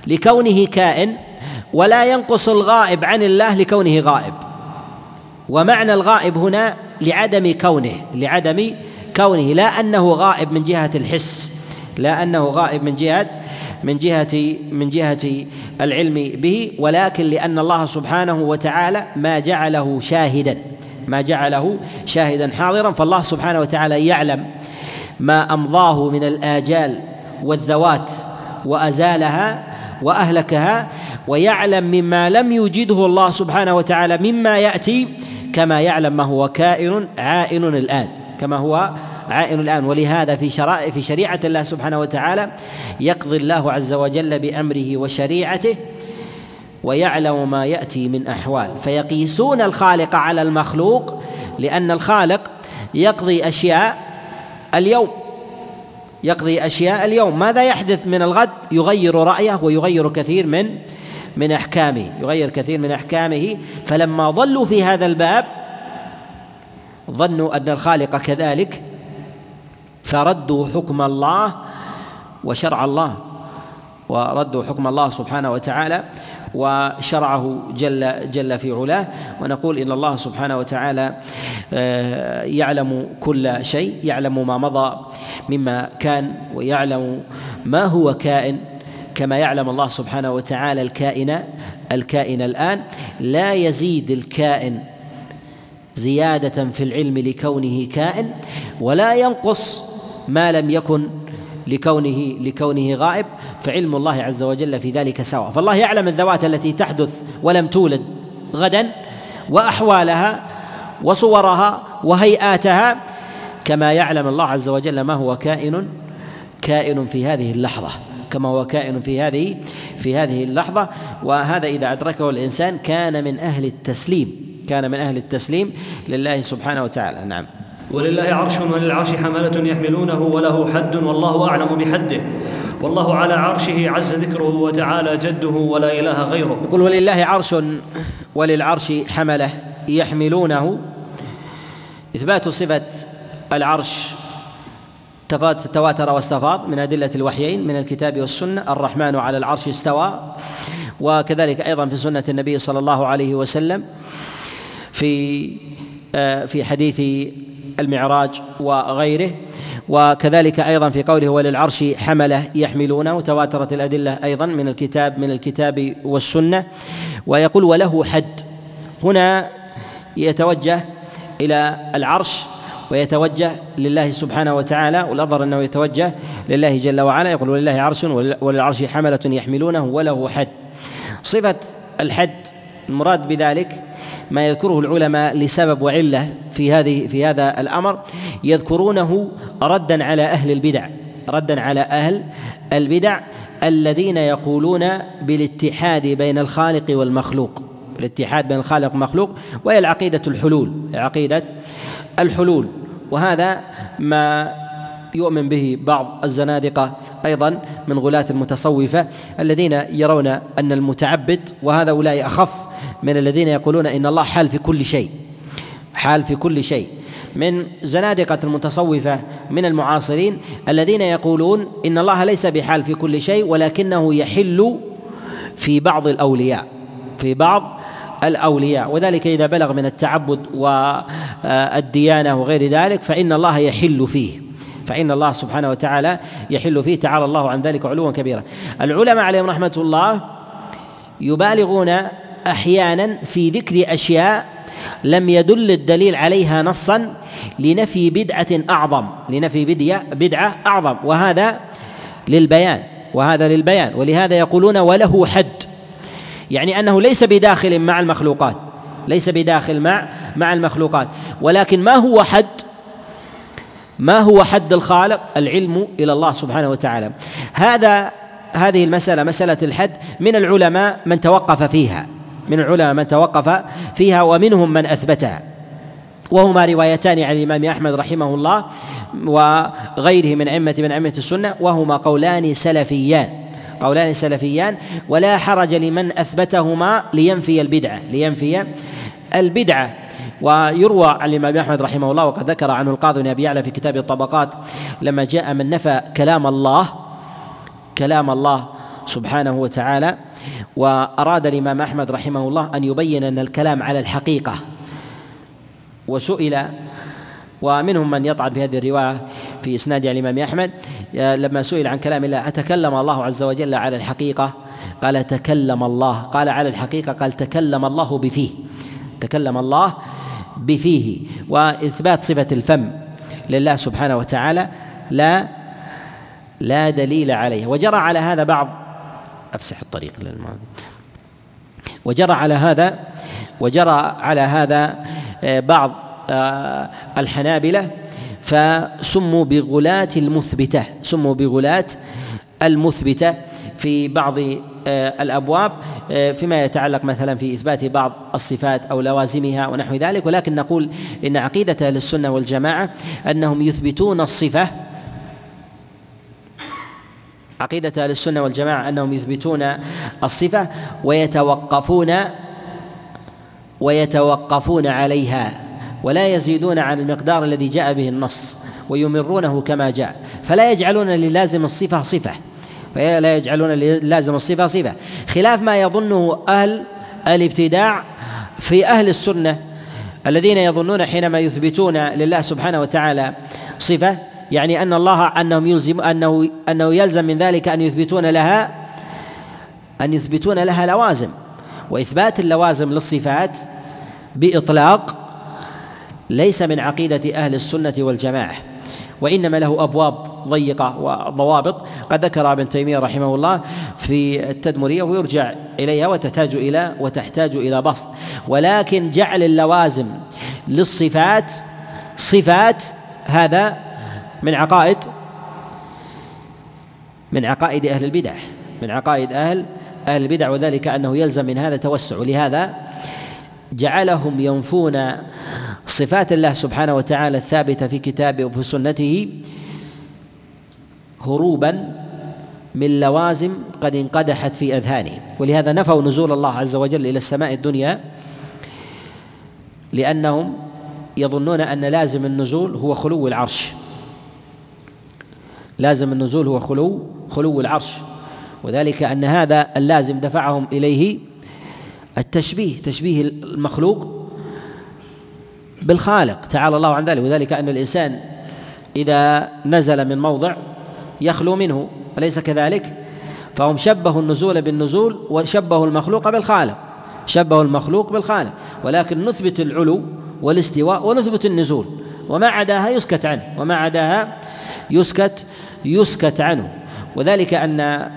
Speaker 2: لكونه كائن ولا ينقص الغائب عن الله لكونه غائب. ومعنى الغائب هنا لعدم كونه لعدم كونه لا أنه غائب من جهة الحس لا أنه غائب من جهة من جهة من جهة العلم به ولكن لأن الله سبحانه وتعالى ما جعله شاهدا ما جعله شاهدا حاضرا فالله سبحانه وتعالى يعلم ما أمضاه من الآجال والذوات وأزالها وأهلكها ويعلم مما لم يوجده الله سبحانه وتعالى مما يأتي كما يعلم ما هو كائن عائن الآن كما هو عائن الآن. ولهذا في شرائع في شريعة الله سبحانه وتعالى يقضي الله عز وجل بأمره وشريعته ويعلم ما يأتي من أحوال. فيقيسون الخالق على المخلوق لأن الخالق يقضي أشياء اليوم. يقضي أشياء اليوم. ماذا يحدث من الغد؟ يغير رأيه ويغير كثير من من أحكامه. يغير كثير من أحكامه. فلما ضلوا في هذا الباب ظنوا أن الخالق كذلك فردوا حكم الله وشرع الله وردوا حكم الله سبحانه وتعالى وشرعه جل جل في علاه. ونقول إن الله سبحانه وتعالى آه، يعلم كل شيء يعلم ما مضى مما كان ويعلم ما هو كائن كما يعلم الله سبحانه وتعالى الكائن الكائن الآن. لا يزيد الكائن زيادة في العلم لكونه كائن ولا ينقص ما لم يكن لكونه لكونه غائب فعلم الله عز وجل في ذلك سواء. فالله يعلم الذوات التي تحدث ولم تولد غدا وأحوالها وصورها وهيئاتها كما يعلم الله عز وجل ما هو كائن كائن في هذه اللحظة. كما هو كائن في هذه في هذه اللحظة. وهذا إذا أدركه الإنسان كان من أهل التسليم كان من أهل التسليم لله سبحانه وتعالى. نعم.
Speaker 1: ولله عرش وللعرش حملة يحملونه وله حد والله أعلم بحده. والله على عرشه عز ذكره وتعالى جده ولا إله غيره.
Speaker 2: يقول ولله عرش وللعرش حملة يحملونه. إثبات صفة العرش تواتر واستفاض من أدلة الوحيين من الكتاب والسنة. الرحمن على العرش استوى. وكذلك أيضا في سنة النبي صلى الله عليه وسلم في آه، في حديث المعراج وغيره. وكذلك أيضا في قوله وللعرش حملة يحملونه تواترت الأدلة أيضا من الكتاب من الكتاب والسنة. ويقول وله حد. هنا يتوجه إلى العرش ويتوجه لله سبحانه وتعالى والاظهر أنه يتوجه لله جل وعلا. يقول ولله عرش وللعرش حملة يحملونه وله حد. صفة الحد المراد بذلك ما يذكره العلماء لسبب وعلة في هذه في هذا الأمر. يذكرونه ردا على أهل البدع ردا على أهل البدع الذين يقولون بالاتحاد بين الخالق والمخلوق. الاتحاد بين الخالق والمخلوق وهي العقيدة الحلول عقيدة الحلول. وهذا ما يؤمن به بعض الزنادقة أيضا من غلاة المتصوفة الذين يرون أن المتعبد أولئك أخف من الذين يقولون إن الله حال في كل شيء حال في كل شيء. من زنادقة المتصوفة من المعاصرين الذين يقولون إن الله ليس بحال في كل شيء ولكنه يحل في بعض الأولياء في بعض الأولياء. وذلك إذا بلغ من التعبد والديانة وغير ذلك فإن الله يحل فيه. فإن الله سبحانه وتعالى يحل فيه تعالى الله عن ذلك علوا كبيرا. العلماء عليهم رحمة الله يبالغون أحيانا في ذكر أشياء لم يدل الدليل عليها نصا لنفي بدعة أعظم لنفي بدعة أعظم. وهذا للبيان وهذا للبيان. ولهذا يقولون وله حد. يعني أنه ليس بداخل مع المخلوقات ليس بداخل مع مع المخلوقات. ولكن ما هو حد؟ ما هو حد الخالق؟ العلم إلى الله سبحانه وتعالى. هذا هذه المسألة مسألة الحد من العلماء من توقف فيها. من العلماء من توقف فيها ومنهم من أثبتها. وهما روايتان عن الإمام أحمد رحمه الله وغيره من أئمة من أئمة السنة وهما قولان سلفيان. قولان سلفيان ولا حرج لمن أثبتهما لينفي البدعة. لينفي البدعة. ويروى عن الإمام أحمد رحمه الله وقد ذكر عنه القاضي بن أبي يعلى في كتاب الطبقات لما جاء من نفى كلام الله كلام الله سبحانه وتعالى وأراد الإمام أحمد رحمه الله أن يبين أن الكلام على الحقيقة. وسئل ومنهم من يطعن بهذه الرواية في إسناد الإمام أحمد لما سئل عن كلام الله أتكلم الله عز وجل على الحقيقة؟ قال تكلم الله. قال على الحقيقة قال تكلم الله بفيه. تكلم الله بفيه وإثبات صفة الفم لله سبحانه وتعالى لا لا دليل عليه وجرى على هذا بعض أفسح الطريق للماضي. وجرى على هذا وجرى على هذا آه، بعض آه، الحنابلة فسموا بغلاة المثبتة سموا بغلاة المثبتة في بعض آه، الأبواب فيما يتعلق مثلا في إثبات بعض الصفات أو لوازمها ونحو ذلك ولكن نقول إن عقيدة أهل السنة والجماعة أنهم يثبتون الصفة عقيدة أهل السنة والجماعة أنهم يثبتون الصفة ويتوقفون ويتوقفون عليها ولا يزيدون عن المقدار الذي جاء به النص ويمرونه كما جاء فلا يجعلون للازم الصفة صفة. فلا يجعلون لازم الصفة صفة. خلاف ما يظنه أهل الابتداع في أهل السنة الذين يظنون حينما يثبتون لله سبحانه وتعالى صفة يعني أن الله أنهم يلزم أنه أنه يلزم من ذلك أن يثبتون لها أن يثبتون لها لوازم. وإثبات اللوازم للصفات بإطلاق ليس من عقيدة أهل السنة والجماعة. وإنما له أبواب ضيقة وضوابط. قد ذكر ابن تيمية رحمه الله في التدمرية ويرجع إليها وتحتاج إلى وتحتاج إلى بسط. ولكن جعل اللوازم للصفات صفات هذا من عقائد من عقائد أهل البدع من عقائد أهل أهل البدع. وذلك أنه يلزم من هذا توسع. لهذا جعلهم ينفون صفات الله سبحانه وتعالى الثابتة في كتابه وفي سنته هروبا من لوازم قد انقدحت في اذهانهم ولهذا نفوا نزول الله عز وجل إلى السماء الدنيا لأنهم يظنون أن لازم النزول هو خلو العرش. لازم النزول هو خلو خلو العرش. وذلك أن هذا اللازم دفعهم إليه التشبيه تشبيه المخلوق بالخالق تعالى الله عن ذلك. وذلك أن الإنسان إذا نزل من موضع يخلو منه أليس كذلك؟ فهم شبهوا النزول بالنزول وشبهوا المخلوق بالخالق شبهوا المخلوق بالخالق. ولكن نثبت العلو والاستواء ونثبت النزول وما عداها يسكت عنه وما عداها يسكت يسكت عنه. وذلك أن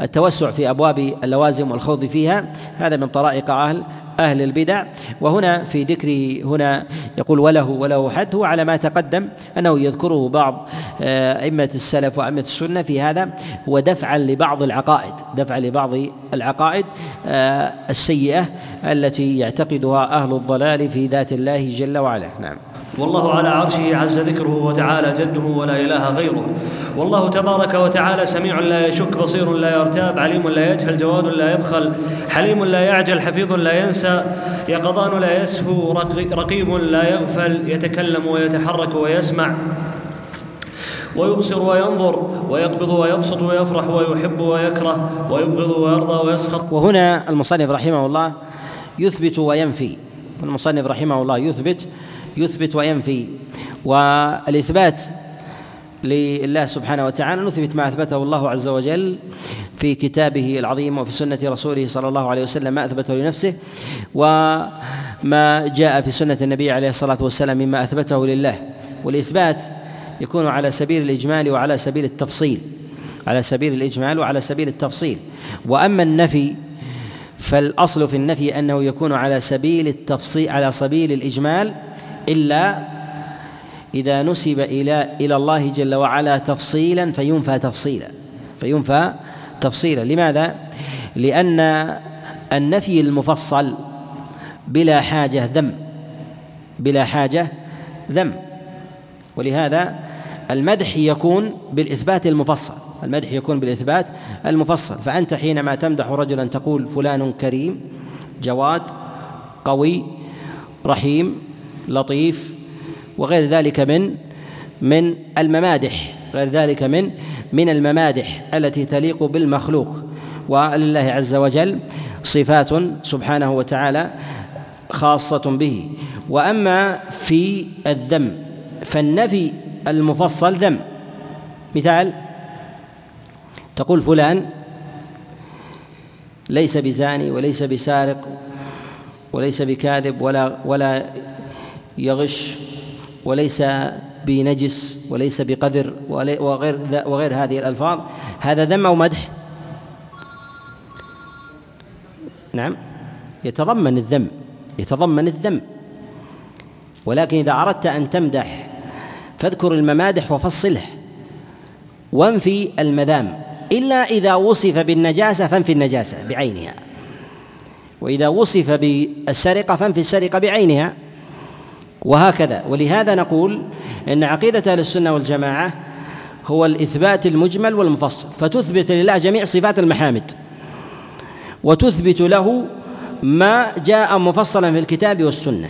Speaker 2: التوسع في أبواب اللوازم والخوض فيها هذا من طرائق أهل أهل البدع. وهنا في ذكره هنا يقول وله وله حد هو على ما تقدم أنه يذكره بعض آه، أئمة السلف وأئمة السنة في هذا هو دفعا لبعض العقائد دفعا لبعض العقائد آه، السيئة التي يعتقدها أهل الضلال في ذات الله جل وعلا. نعم.
Speaker 1: والله على عرشه عز ذكره وتعالى جده ولا إله غيره. والله تبارك وتعالى سميع لا يشك بصير لا يرتاب عليم لا يجهل جواد لا يبخل حليم لا يعجل حفيظ لا ينسى يقظان لا يسهو رقيب لا يغفل يتكلم ويتحرك ويسمع ويبصر وينظر ويقبض ويبسط ويفرح ويحب ويكره ويبغض ويرضى ويسخط.
Speaker 2: وهنا المصنف رحمه الله يثبت وينفي. المصنف رحمه الله يثبت يثبت وينفي. والإثبات لله سبحانه وتعالى نثبت ما أثبته الله عز وجل في كتابه العظيم وفي سنة رسوله صلى الله عليه وسلم ما أثبته لنفسه وما جاء في سنة النبي عليه الصلاة والسلام مما أثبته لله. والإثبات يكون على سبيل الإجمال وعلى سبيل التفصيل. على سبيل الإجمال وعلى سبيل التفصيل. وأما النفي فالأصل في النفي أنه يكون على سبيل التفصيل على سبيل الإجمال إلا إذا نسب إلى إلى الله جل وعلا تفصيلا فينفى تفصيلا فينفى تفصيلا. لماذا؟ لأن النفي المفصل بلا حاجة ذم بلا حاجة ذم. ولهذا المدح يكون بالإثبات المفصل المدح يكون بالإثبات المفصل. فأنت حينما تمدح رجلا تقول فلان كريم جواد قوي رحيم لطيف وغير ذلك من من الممادح غير ذلك من من الممادح التي تليق بالمخلوق. ولله عز وجل صفات سبحانه وتعالى خاصة به. وأما في الذم فالنفي المفصل ذم. مثال تقول فلان ليس بزاني وليس بسارق وليس بكاذب ولا ولا يغش وليس بنجس وليس بقذر وغير وغير هذه الألفاظ. هذا ذم أو مدح؟ نعم. يتضمن الذم. يتضمن الذم. ولكن إذا أردت أن تمدح فاذكر الممادح وفصله. وانفي المذام. إلا إذا وصف بالنجاسة فانفي النجاسة بعينها. وإذا وصف بالسرقة فانفي السرقة بعينها. وهكذا. ولهذا نقول إن عقيدة أهل السنة والجماعة هو الإثبات المجمل والمفصل فتثبت لله جميع صفات المحامد وتثبت له ما جاء مفصلا في الكتاب والسنة.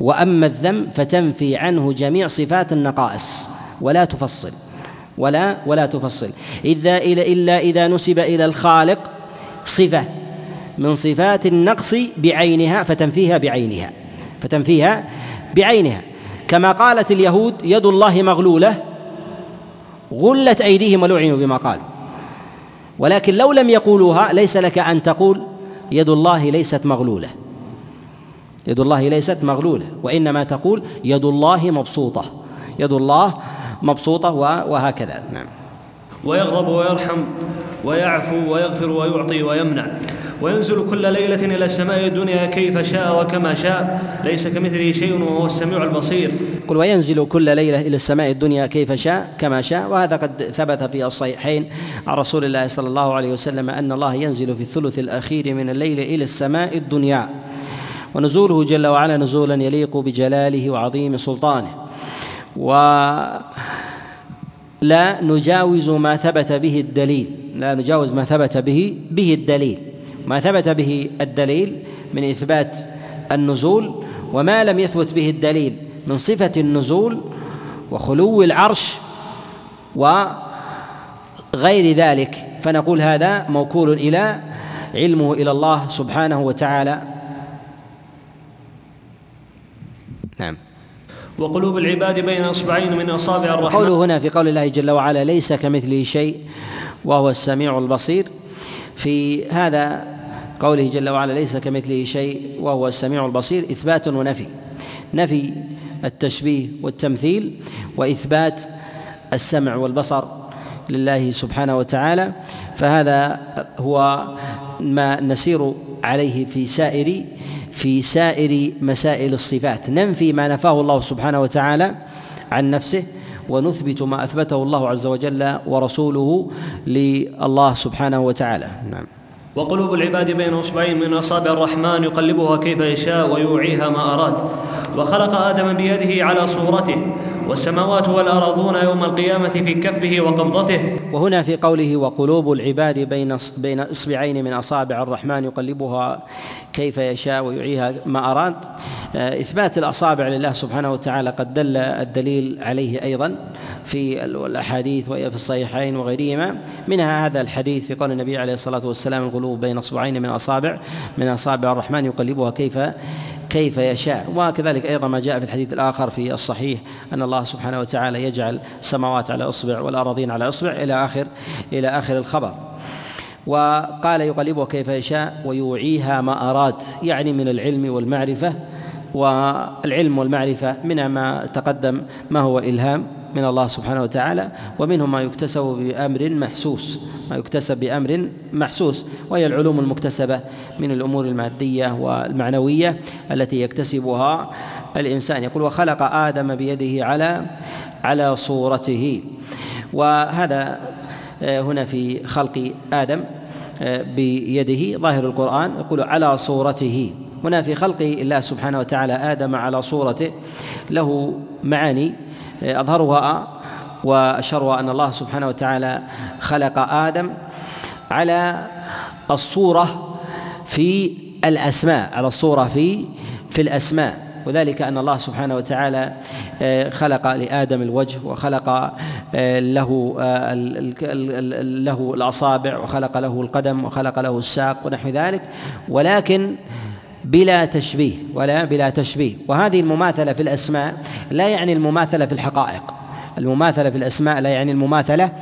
Speaker 2: وأما الذم فتنفي عنه جميع صفات النقائص ولا تفصل ولا ولا تفصل. إذا إلا إذا نسب إلى الخالق صفة من صفات النقص بعينها فتنفيها بعينها فتنفيها بعينها. كما قالت اليهود يد الله مغلولة غلت أيديهم ولعنوا بما قالوا ولكن لو لم يقولوها ليس لك أن تقول يد الله ليست مغلولة. يد الله ليست مغلولة وإنما تقول يد الله مبسوطة. يد الله مبسوطة وهكذا. نعم.
Speaker 1: ويغضب ويرحم ويعفو ويغفر ويعطي ويمنع. وينزل كل ليلة إلى السماء الدنيا كيف شاء وكما شاء. ليس كمثله شيء وهو السميع البصير.
Speaker 2: قل وينزل كل ليلة إلى السماء الدنيا كيف شاء كما شاء. وهذا قد ثبت في الصحيحين عن رسول الله صلى الله عليه وسلم أن الله ينزل في الثلث الأخير من الليل إلى السماء الدنيا. ونزوله جل وعلا نزولا يليق بجلاله وعظيم سلطانه. و لا نجاوز ما ثبت به الدليل. لا نجاوز ما ثبت به به الدليل. ما ثبت به الدليل من إثبات النزول وما لم يثبت به الدليل من صفة النزول وخلو العرش وغير ذلك. فنقول هذا موكول إلى علمه إلى الله سبحانه وتعالى.
Speaker 1: نعم. وقلوب العباد بين أصبعين من أصابع الرحمن
Speaker 2: قوله هنا في قول الله جل وعلا ليس كمثله شيء وهو السميع البصير. في هذا قوله جل وعلا ليس كمثله شيء وهو السميع البصير إثبات ونفي. نفي التشبيه والتمثيل وإثبات السمع والبصر لله سبحانه وتعالى فهذا هو ما نسير عليه في سائر في سائر مسائل الصفات. ننفي ما نفاه الله سبحانه وتعالى عن نفسه ونثبت ما أثبته الله عز وجل ورسوله لله سبحانه وتعالى. نعم.
Speaker 1: وقلوب العباد بين أصبعين من أصابع الرحمن يقلبها كيف يشاء ويوعيها ما أراد. وخلق آدم بيده على صورته والسماوات والأرضون يوم القيامة في كفه وقبضته.
Speaker 2: وهنا في قوله وقلوب العباد بين بين اصبعين من أصابع الرحمن يقلبها كيف يشاء ويعيها ما أراد. آه، إثبات الأصابع لله سبحانه وتعالى قد دل الدليل عليه أيضا في الاحاديث وهي في الصحيحين وغيرهما. منها هذا الحديث في قول النبي عليه الصلاة والسلام القلوب بين اصبعين من أصابع من أصابع الرحمن يقلبها كيف كيف يشاء. وكذلك أيضا ما جاء في الحديث الآخر في الصحيح أن الله سبحانه وتعالى يجعل السماوات على أصبع والارضين على أصبع إلى آخر إلى آخر الخبر. وقال يقلبها كيف يشاء ويوعيها ما أراد يعني من العلم والمعرفة والعلم والمعرفة منها ما تقدم ما هو إلهام. من الله سبحانه وتعالى ومنهم ما يكتسب بأمر محسوس ما يكتسب بأمر محسوس وهي العلوم المكتسبة من الأمور المادية والمعنوية التي يكتسبها الإنسان. يقول وخلق آدم بيده على على صورته. وهذا آه، هنا في خلق آدم آه، بيده ظاهر القرآن يقول على صورته. هنا في خلق الله سبحانه وتعالى آدم على صورته له معاني أظهرها وأشهرها أن الله سبحانه وتعالى خلق آدم على الصورة في الأسماء على الصورة في في الأسماء. وذلك أن الله سبحانه وتعالى آه، خلق لآدم الوجه وخلق آه، له آه، له الأصابع وخلق له القدم وخلق له الساق ونحو ذلك. ولكن بلا تشبيه ولا بلا تشبيه. وهذه المماثلة في الأسماء لا يعني المماثلة في الحقائق. المماثلة في الأسماء لا يعني المماثلة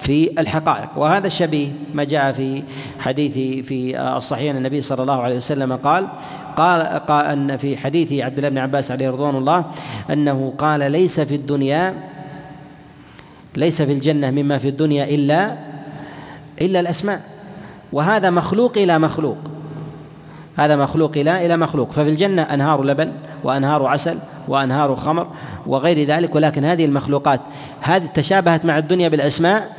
Speaker 2: في الحقائق. وهذا الشبيه ما جاء في حديث في الصحيح النبي صلى الله عليه وسلم قال قال, قال أن في حديث عبد الله بن عباس عليه رضوان الله أنه قال ليس في الدنيا ليس في الجنة مما في الدنيا إلا إلا الأسماء. وهذا مخلوق إلى مخلوق. هذا مخلوق إلى إلى مخلوق. ففي الجنة أنهار لبن وأنهار عسل وأنهار خمر وغير ذلك ولكن هذه المخلوقات هذه تشابهت مع الدنيا بالأسماء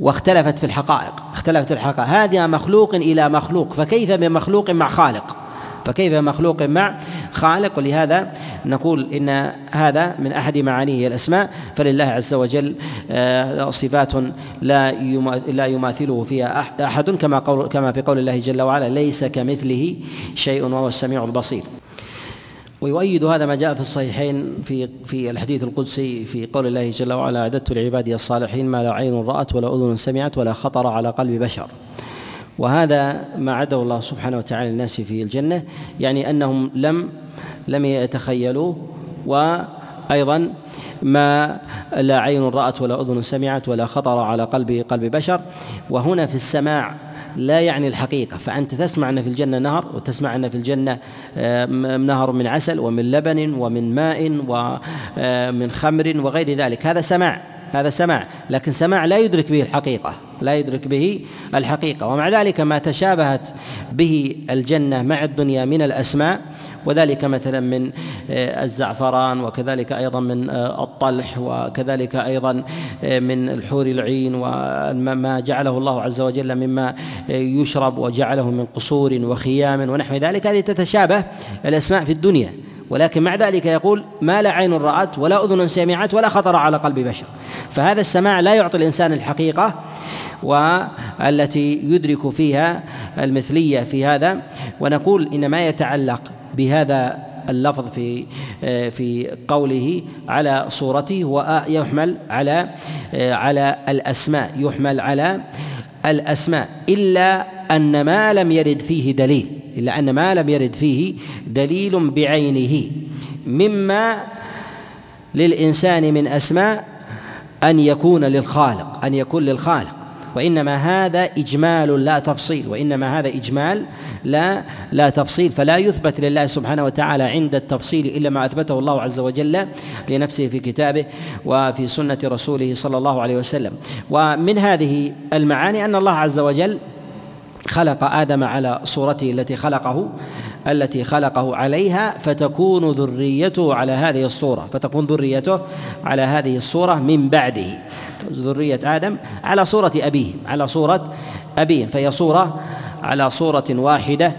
Speaker 2: واختلفت في الحقائق اختلفت في الحقائق. هذا مخلوق إلى مخلوق فكيف بمخلوق مع خالق؟ فكيف مخلوق مع خالق؟ ولهذا نقول إن هذا من أحد معانيه الأسماء فلله عز وجل آه، صفات لا لا يماثله فيها أحد كما قول كما في قول الله جل وعلا ليس كمثله شيء وهو السميع البصير. ويؤيد هذا ما جاء في الصحيحين في في الحديث القدسي في قول الله جل وعلا أعددت لعبادي الصالحين ما لا عين رأت ولا أذن سمعت ولا خطر على قلب بشر. وهذا ما عده الله سبحانه وتعالى الناس في الجنة يعني أنهم لم لم يتخيلوا وأيضا ما لا عين رأت ولا أذن سمعت ولا خطر على قلب قلب بشر. وهنا في السماع لا يعني الحقيقة. فأنت تسمع أن في الجنة نهر وتسمع أن في الجنة آه، نهر من عسل ومن لبن ومن ماء ومن خمر وغير ذلك. هذا سماع هذا سماع. لكن سماع لا يدرك به الحقيقة لا يدرك به الحقيقة. ومع ذلك ما تشابهت به الجنة مع الدنيا من الأسماء وذلك مثلا من آه، الزعفران وكذلك أيضا من آه، الطلح وكذلك أيضا آه، من الحور العين وما جعله الله عز وجل مما يشرب وجعله من قصور وخيام ونحو ذلك. هذه تتشابه الأسماء في الدنيا. ولكن مع ذلك يقول ما لا عين رأت ولا أذن سمعت ولا خطر على قلب بشر. فهذا السماع لا يعطي الإنسان الحقيقة والتي يدرك فيها المثلية في هذا. ونقول إن ما يتعلق بهذا اللفظ في في قوله على صورته ويحمل على على الأسماء يحمل على الأسماء إلا أن ما لم يرد فيه دليل إلا أن ما لم يرد فيه دليل بعينه مما للإنسان من أسماء أن يكون للخالق أن يكون للخالق. وإنما هذا إجمال لا تفصيل وإنما هذا إجمال لا لا تفصيل فلا يثبت لله سبحانه وتعالى عند التفصيل إلا ما أثبته الله عز وجل لنفسه في كتابه وفي سنة رسوله صلى الله عليه وسلم. ومن هذه المعاني أن الله عز وجل خلق آدم على صورته التي خلقه التي خلقه عليها فتكون ذريته على هذه الصورة فتكون ذريته على هذه الصورة من بعده. ذرية آدم على صورة أبيه على صورة أبيه فهي صورة على صورة واحدة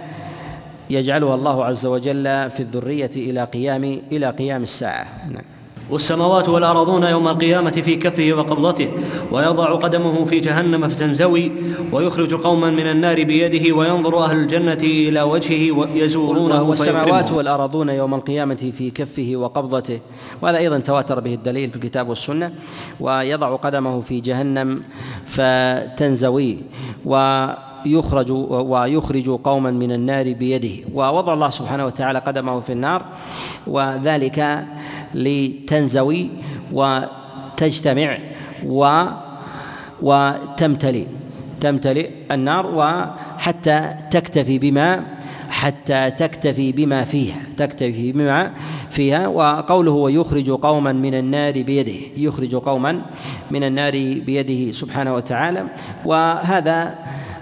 Speaker 2: يجعلها الله عز وجل في الذرية إلى قيام إلى قيام الساعة. نعم.
Speaker 1: والسماوات والأرضون يوم القيامة في كفه وقبضته ويضع قدمه في جهنم فتنزوي ويخرج قوما من النار بيده وينظر أهل الجنة إلى وجهه يزورونه
Speaker 2: والسماوات والأرضون يوم القيامة في كفه وقبضته. وهذا أيضا تواتر به الدليل في الكتاب والسنة. ويضع قدمه في جهنم فتنزوي و يخرج ويخرج قوما من النار بيده. ووضع الله سبحانه وتعالى قدمه في النار وذلك لتنزوي وتجتمع و وتمتلئ تمتلئ النار وحتى تكتفي بما حتى تكتفي بما فيها تكتفي بما فيها وقوله ويخرج قوما من النار بيده يخرج قوما من النار بيده سبحانه وتعالى. وهذا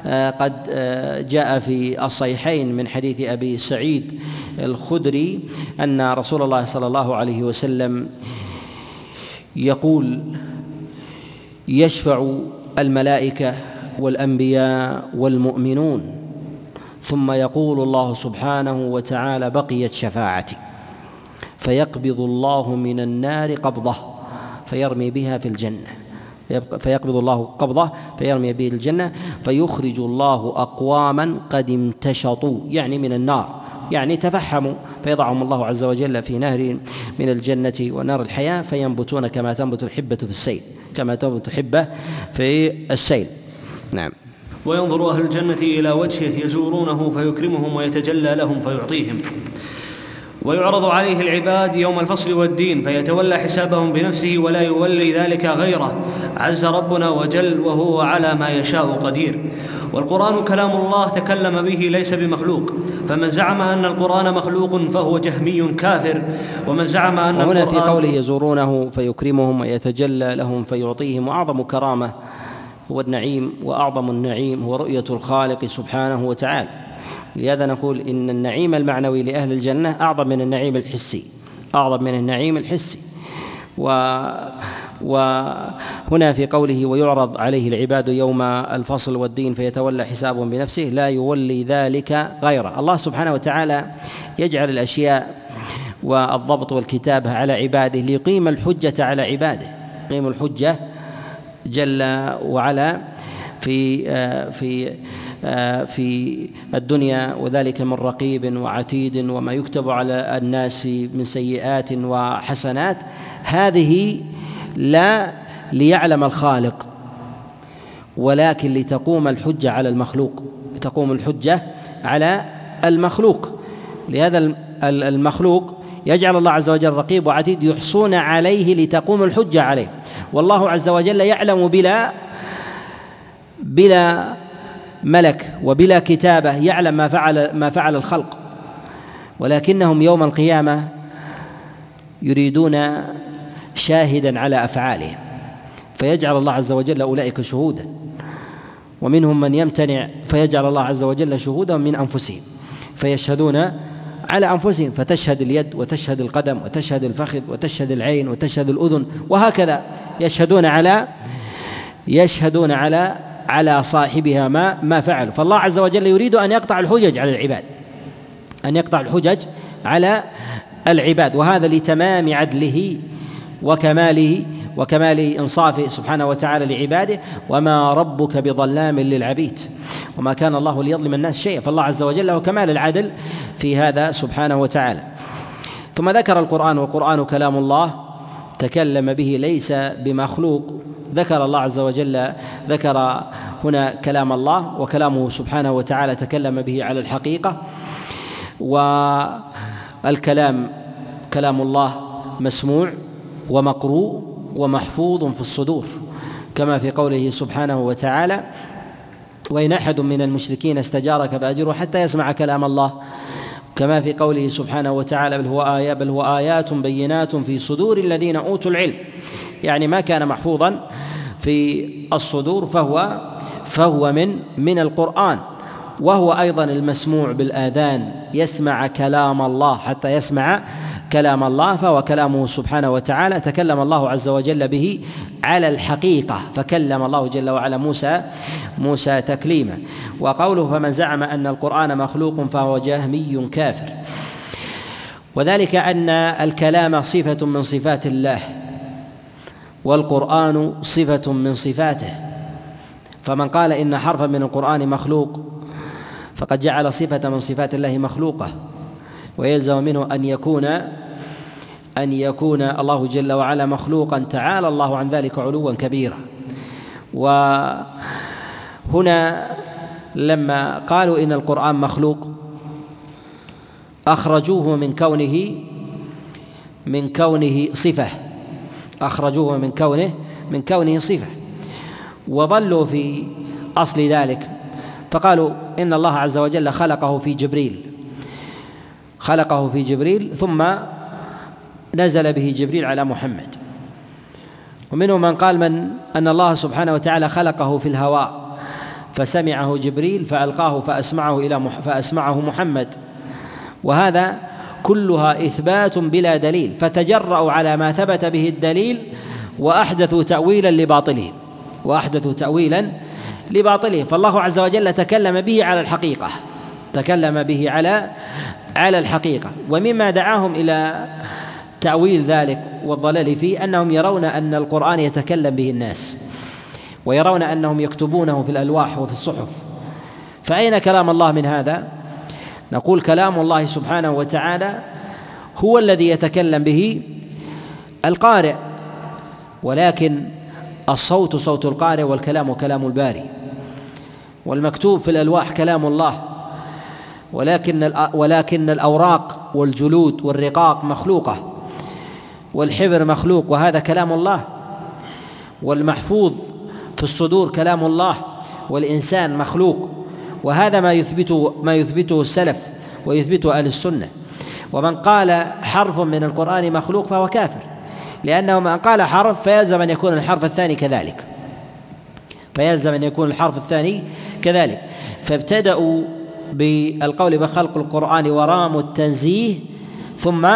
Speaker 2: آه، قد آه، جاء في الصحيحين من حديث أبي سعيد الخدري أن رسول الله صلى الله عليه وسلم يقول يشفع الملائكة والأنبياء والمؤمنون ثم يقول الله سبحانه وتعالى بقيت شفاعتي فيقبض الله من النار قبضة فيرمي بها في الجنة فيقبض الله قبضة فيرمي به الجنة فيخرج الله أقواما قد امتحشوا يعني من النار يعني تفحموا فيضعهم الله عز وجل في نهر من الجنة ونهر الحياة فينبتون كما تنبت الحبة في السيل كما تنبت الحبة في السيل. نعم.
Speaker 1: وينظر أهل الجنة إلى وجهه يزورونه فيكرمهم ويتجلى لهم فيعطيهم. ويعرض عليه العباد يوم الفصل والدين فيتولى حسابهم بنفسه ولا يولي ذلك غيره. عز ربنا وجل وهو على ما يشاء قدير. والقرآن كلام الله تكلم به ليس بمخلوق. فمن زعم أن القرآن مخلوق فهو جهمي كافر. ومن زعم أن
Speaker 2: هنا في قوله يزورونه فيكرمهم ويتجلى لهم فيعطيهم واعظم كرامة. هو النعيم وأعظم النعيم هو رؤية الخالق سبحانه وتعالى. لهذا نقول إن النعيم المعنوي لأهل الجنة أعظم من النعيم الحسي. أعظم من النعيم الحسي. و وهنا في قوله ويعرض عليه العباد يوم الفصل والدين فيتولى حسابهم بنفسه لا يولي ذلك غيره. الله سبحانه وتعالى يجعل الأشياء والضبط والكتابه على عباده ليقيم الحجة على عباده. يقيم الحجة جل وعلا في في في الدنيا وذلك من رقيب وعتيد وما يكتب على الناس من سيئات وحسنات. هذه لا ليعلم الخالق ولكن لتقوم الحجة على المخلوق تقوم الحجة على المخلوق. لهذا المخلوق يجعل الله عز وجل رقيب وعتيد يحصون عليه لتقوم الحجة عليه. والله عز وجل يعلم بلا بلا ملك وبلا كتابة يعلم ما فعل ما فعل الخلق. ولكنهم يوم القيامة يريدون شاهدا على أفعالهم. فيجعل الله عز وجل أولئك شهودا. ومنهم من يمتنع فيجعل الله عز وجل شهودا من أنفسهم. فيشهدون على أنفسهم فتشهد اليد وتشهد القدم وتشهد الفخذ وتشهد العين وتشهد الأذن وهكذا. يشهدون على يشهدون على على صاحبها ما ما فعل فالله عز وجل يريد أن يقطع الحجج على العباد. أن يقطع الحجج على العباد. وهذا لتمام عدله وكماله وكمال إنصافه سبحانه وتعالى لعباده وما ربك بظلام للعبيد. وما كان الله ليظلم الناس شيئا. فالله عز وجل له كمال العدل في هذا سبحانه وتعالى. ثم ذكر القرآن والقرآن كلام الله تكلم به ليس بمخلوق. ذكر الله عز وجل ذكر هنا كلام الله وكلامه سبحانه وتعالى تكلم به على الحقيقة. والكلام كلام الله مسموع. ومقروء ومحفوظ في الصدور كما في قوله سبحانه وتعالى وإن أحد من المشركين استجارك فأجره حتى يسمع كلام الله. كما في قوله سبحانه وتعالى بل هو آيات بل هو آيات بينات في صدور الذين أوتوا العلم. يعني ما كان محفوظا في الصدور فهو فهو من من القرآن وهو أيضا المسموع بالآذان يسمع كلام الله حتى يسمع كلام الله فهو كلامه سبحانه وتعالى. تكلم الله عز وجل به على الحقيقة فكلم الله جل وعلا موسى موسى تكليما. وقوله فمن زعم أن القرآن مخلوق فهو جهمي كافر. وذلك أن الكلام صفة من صفات الله والقرآن صفة من صفاته. فمن قال إن حرفا من القرآن مخلوق فقد جعل صفة من صفات الله مخلوقة. ويلزم منه أن يكون أن يكون الله جل وعلا مخلوقا. تعالى الله عن ذلك علوا كبيرا. وهنا لما قالوا إن القرآن مخلوق أخرجوه من كونه من كونه صفة. أخرجوه من كونه من كونه صفة. وظلوا في أصل ذلك. فقالوا إن الله عز وجل خلقه في جبريل. خلقه في جبريل ثم نزل به جبريل على محمد. ومنهم من قال من؟ أن الله سبحانه وتعالى خلقه في الهواء فسمعه جبريل فألقاه فأسمعه إلى فأسمعه محمد. وهذا كلها إثبات بلا دليل فتجرأوا على ما ثبت به الدليل وأحدثوا تاويلا لباطله وأحدثوا تاويلا لباطله. فالله عز وجل تكلم به على الحقيقة تكلم به على على الحقيقة ومما دعاهم إلى تأويل ذلك والضلال فيه أنهم يرون أن القرآن يتكلم به الناس ويرون أنهم يكتبونه في الألواح وفي الصحف فأين كلام الله من هذا؟ نقول كلام الله سبحانه وتعالى هو الذي يتكلم به القارئ ولكن الصوت صوت القارئ والكلام كلام الباري والمكتوب في الألواح كلام الله ولكن ولكن الأوراق والجلود والرقاق مخلوقة والحبر مخلوق وهذا كلام الله. والمحفوظ في الصدور كلام الله والإنسان مخلوق. وهذا ما يثبته ما يثبته السلف ويثبته أهل السنة. ومن قال حرف من القرآن مخلوق فهو كافر. لأنه من قال حرف فيلزم أن يكون الحرف الثاني كذلك. فيلزم أن يكون الحرف الثاني كذلك. فابتدأوا بالقول بخلق القرآن وراموا التنزيه ثم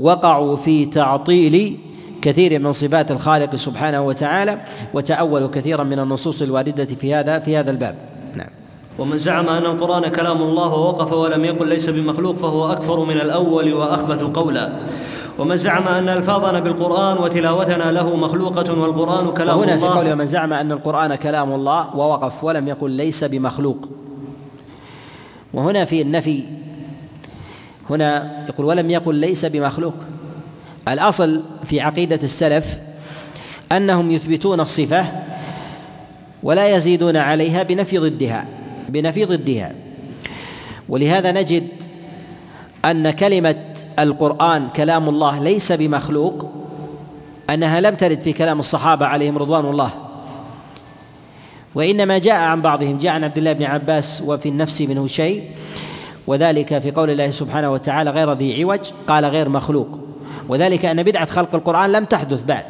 Speaker 2: وقعوا في تعطيل كثير من صفات الخالق سبحانه وتعالى وتأولوا كثيرا من النصوص الواردة في هذا في هذا الباب. نعم.
Speaker 1: ومن زعم أن القرآن كلام الله ووقف ولم يقل ليس بمخلوق فهو أكفر من الأول وأخبث قولا. ومن زعم أن ألفاظنا بالقرآن وتلاوتنا له مخلوقة والقرآن كلام
Speaker 2: وهنا
Speaker 1: الله
Speaker 2: في قوله من زعم أن القرآن كلام الله ووقف ولم يقل ليس بمخلوق. وهنا في النفي هنا يقول ولم يقل ليس بمخلوق. الأصل في عقيدة السلف أنهم يثبتون الصفة ولا يزيدون عليها بنفي ضدها بنفي ضدها. ولهذا نجد أن كلمة القرآن كلام الله ليس بمخلوق أنها لم ترد في كلام الصحابة عليهم رضوان الله. وإنما جاء عن بعضهم جاء عن عبد الله بن عباس وفي النفس منه شيء وذلك في قول الله سبحانه وتعالى غير ذي عوج قال غير مخلوق. وذلك أن بدعة خلق القرآن لم تحدث بعد.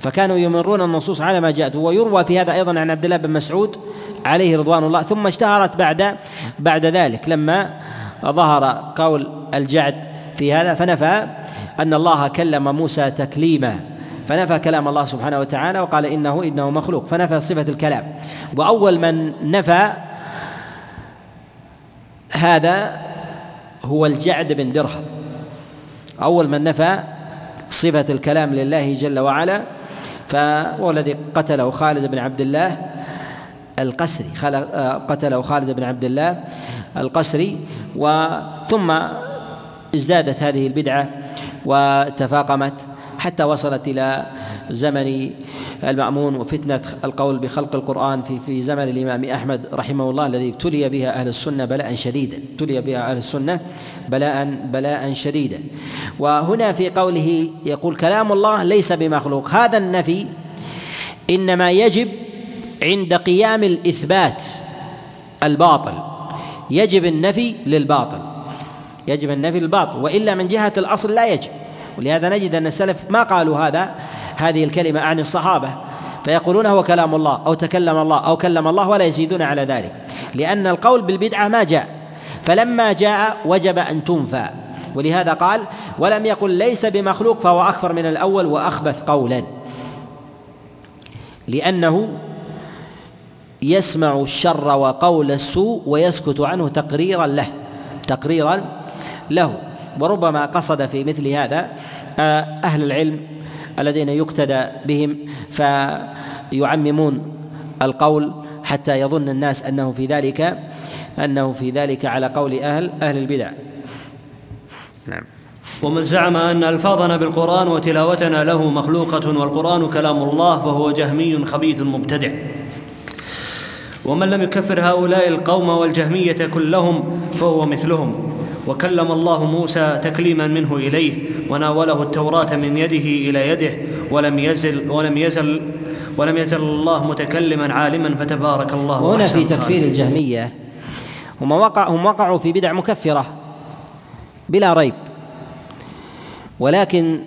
Speaker 2: فكانوا يمرون النصوص على ما جاءت. ويروى في هذا أيضا عن عبد الله بن مسعود عليه رضوان الله ثم اشتهرت بعد بعد ذلك. لما ظهر قول الجعد في هذا فنفى أن الله كلم موسى تكليما. فنفى كلام الله سبحانه وتعالى وقال إنه إنه مخلوق. فنفى صفة الكلام. وأول من نفى هذا هو الجعد بن درهم. أول من نفى صفة الكلام لله جل وعلا فهو الذي قتله خالد بن عبد الله القسري. قتله خالد بن عبد الله القسري وثم ازدادت هذه البدعة وتفاقمت. حتى وصلت إلى زمن المأمون وفتنة القول بخلق القرآن في في زمن الإمام أحمد رحمه الله الذي ابتلي بها أهل السنة بلاء شديدا. ابتلي بها أهل السنة بلاء بلاء شديدا. وهنا في قوله يقول كلام الله ليس بمخلوق. هذا النفي إنما يجب عند قيام الإثبات الباطل. يجب النفي للباطل. يجب النفي للباطل. وإلا من جهة الأصل لا يجب. ولهذا نجد أن السلف ما قالوا هذا هذه الكلمة عن الصحابة فيقولون هو كلام الله أو تكلم الله أو كلم الله ولا يزيدون على ذلك لأن القول بالبدعة ما جاء فلما جاء وجب أن تنفى ولهذا قال ولم يقل ليس بمخلوق فهو أكثر من الأول وأخبث قولا. لأنه يسمع الشر وقول السوء ويسكت عنه تقريرا له تقريرا له. وربما قصد في مثل هذا آه، أهل العلم الذين يقتدى بهم فيعممون القول حتى يظن الناس أنه في ذلك أنه في ذلك على قول أهل أهل البدع.
Speaker 1: نعم. ومن زعم أن ألفاظنا بالقرآن وتلاوتنا له مخلوقة والقرآن كلام الله فهو جهمي خبيث مبتدع. ومن لم يكفر هؤلاء القوم والجهمية كلهم فهو مثلهم. وكلم الله موسى تكليما منه إليه وناوله التوراة من يده إلى يده ولم يزل ولم يزل ولم يزل الله متكلما عالما فتبارك الله
Speaker 2: هنا في تكفير الجهمية هم وقع هم وقعوا في بدع مكفرة بلا ريب ولكن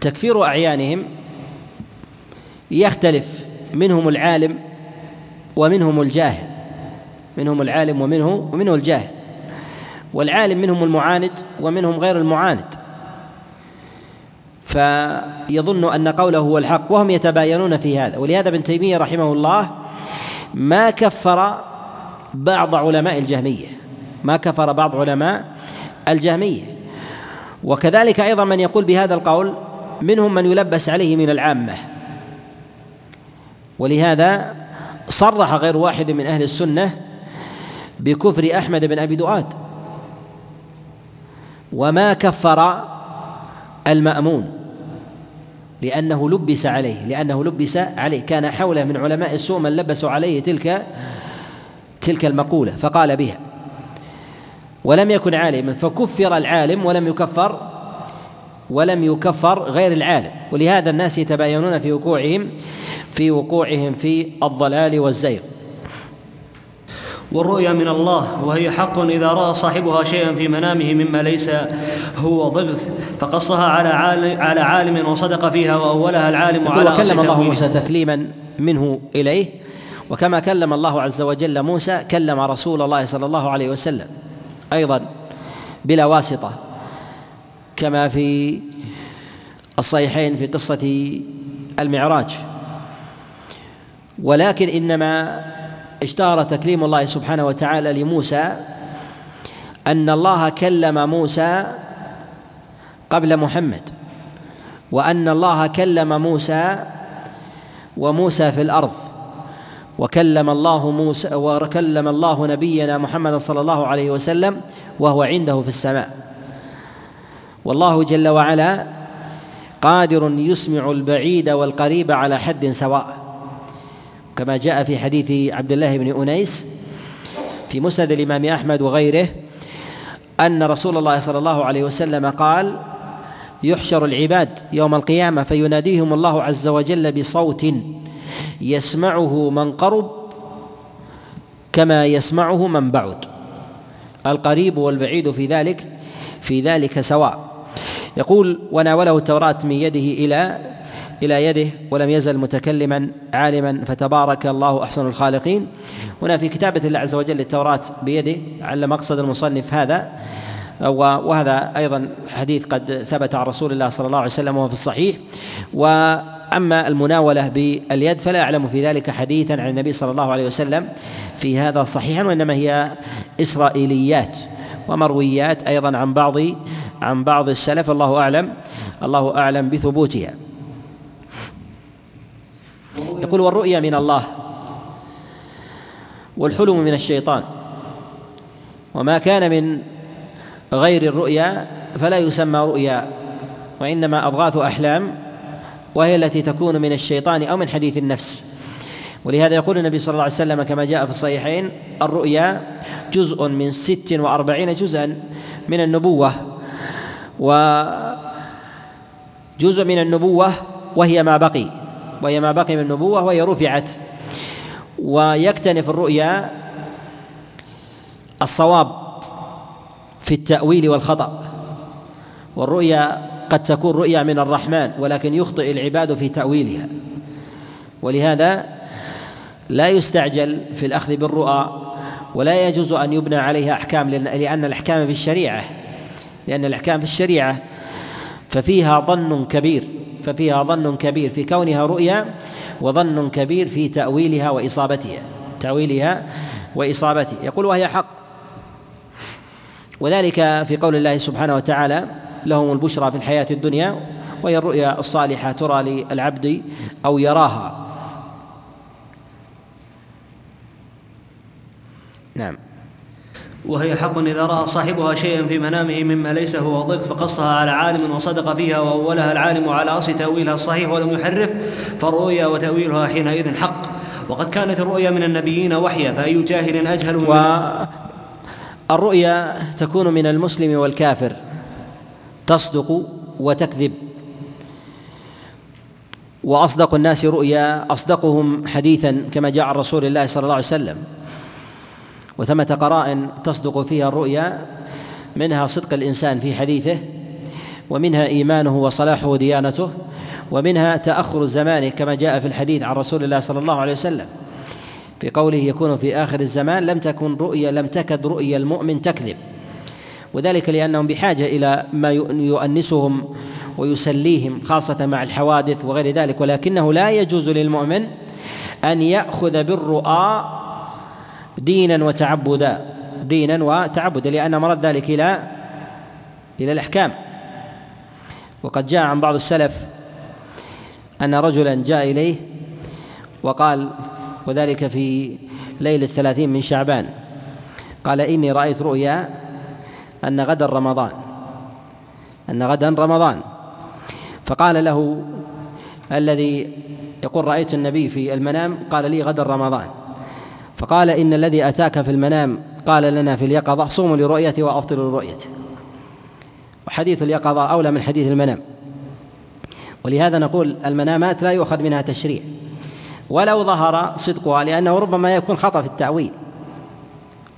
Speaker 2: تكفير أعيانهم يختلف منهم العالم ومنهم الجاهل منهم العالم ومنه ومنه الجاهل والعالم منهم المعاند ومنهم غير المعاند. فيظن أن قوله هو الحق وهم يتباينون في هذا. ولهذا ابن تيمية رحمه الله ما كفر بعض علماء الجهمية. ما كفر بعض علماء الجهمية. وكذلك أيضا من يقول بهذا القول منهم من يلبس عليه من العامة. ولهذا صرح غير واحد من أهل السنة بكفر أحمد بن أبي دؤاد. وما كفر المأمون لأنه لبس عليه لأنه لبس عليه. كان حوله من علماء السوء من لبسوا عليه تلك تلك المقولة فقال بها ولم يكن عالما فكفر العالم ولم يكفر ولم يكفر غير العالم. ولهذا الناس يتباينون في وقوعهم في وقوعهم في الضلال والزيغ.
Speaker 1: والرؤيا من الله وهي حق إذا رأى صاحبها شيئا في منامه مما ليس هو ضغث فقصها على عالم, على عالم وصدق فيها وأولها العالم على
Speaker 2: وكلم الله موسى تكليما منه إليه وكما كلم الله عز وجل موسى كلم رسول الله صلى الله عليه وسلم أيضا بلا واسطة كما في الصحيحين في قصة المعراج. ولكن إنما اشتهر تكليم الله سبحانه وتعالى لموسى أن الله كلم موسى قبل محمد وأن الله كلم موسى وموسى في الأرض وكلم الله موسى وكلم الله نبينا محمد صلى الله عليه وسلم وهو عنده في السماء. والله جل وعلا قادر يسمع البعيد والقريب على حد سواء. كما جاء في حديث عبد الله بن أنيس في مسند الإمام أحمد وغيره أن رسول الله صلى الله عليه وسلم قال يحشر العباد يوم القيامة فيناديهم الله عز وجل بصوت يسمعه من قرب كما يسمعه من بعد. القريب والبعيد في ذلك في ذلك سواء. يقول وناوله التوراة من يده إلى إلى يده ولم يزل متكلما عالما فتبارك الله أحسن الخالقين. هنا في كتابة الله عز وجل التوراة بيده على مقصد المصنف هذا وهذا أيضا حديث قد ثبت عن رسول الله صلى الله عليه وسلم وهو في الصحيح. وأما المناولة باليد فلا أعلم في ذلك حديثا عن النبي صلى الله عليه وسلم في هذا صحيحا وإنما هي إسرائيليات ومرويات أيضا عن بعض عن بعض السلف الله أعلم الله أعلم بثبوتها. يقول والرؤيا من الله والحلم من الشيطان وما كان من غير الرؤيا فلا يسمى رؤيا وإنما أضغاث أحلام وهي التي تكون من الشيطان أو من حديث النفس ولهذا يقول النبي صلى الله عليه وسلم كما جاء في الصحيحين الرؤيا جزء من ست وأربعين جزءا من النبوة وجزء من النبوة وهي ما بقي وهي ما بقي من النبوة وهي رفعت. ويكتنف الرؤيا الصواب في التأويل والخطأ. والرؤيا قد تكون رؤيا من الرحمن ولكن يخطئ العباد في تأويلها. ولهذا لا يستعجل في الأخذ بالرؤى ولا يجوز أن يبنى عليها أحكام لأن الأحكام في الشريعة لأن الأحكام في الشريعة ففيها ظن كبير. ففيها ظن كبير في كونها رؤيا وظن كبير في تأويلها وإصابتها. تأويلها وإصابتها. يقول وهي حق. وذلك في قول الله سبحانه وتعالى لهم البشرى في الحياة الدنيا وهي الرؤيا الصالحة ترى للعبد أو يراها. نعم.
Speaker 1: وهي حق إذا رأى صاحبها شيئا في منامه مما ليس هو ضد فقصها على عالم وصدق فيها وأولها العالم على أصل تأويلها الصحيح ولم يحرف فالرؤيا وتأويلها حينئذ حق. وقد كانت الرؤيا من النبيين وحيا فأي جاهل أجهل من
Speaker 2: والرؤيا تكون من المسلم والكافر. تصدق وتكذب. وأصدق الناس رؤيا أصدقهم حديثا كما جاء عن رسول الله صلى الله عليه وسلم. وثمة قرائن تصدق فيها الرؤيا منها صدق الإنسان في حديثه ومنها إيمانه وصلاحه وديانته ومنها تأخر الزمان كما جاء في الحديث عن رسول الله صلى الله عليه وسلم. في قوله يكون في آخر الزمان لم تكن رؤيا لم تكد رؤيا المؤمن تكذب. وذلك لأنهم بحاجة إلى ما يؤنسهم ويسليهم خاصة مع الحوادث وغير ذلك. ولكنه لا يجوز للمؤمن أن يأخذ بالرؤى دينا وتعبدا دينا وتعبدا لأن مرد ذلك إلى إلى الأحكام. وقد جاء عن بعض السلف أن رجلا جاء إليه وقال وذلك في ليلة الثلاثين من شعبان قال إني رأيت رؤيا أن غدا رمضان أن غدا رمضان. فقال له الذي يقول رأيت النبي في المنام قال لي غدا رمضان. فقال إن الذي أتاك في المنام قال لنا في اليقظة صوموا لرؤيته وأفطروا لرؤيته وحديث اليقظة أولى من حديث المنام. ولهذا نقول المنامات لا يؤخذ منها تشريع. ولو ظهر صدقها لأنه ربما يكون خطأ في التأويل.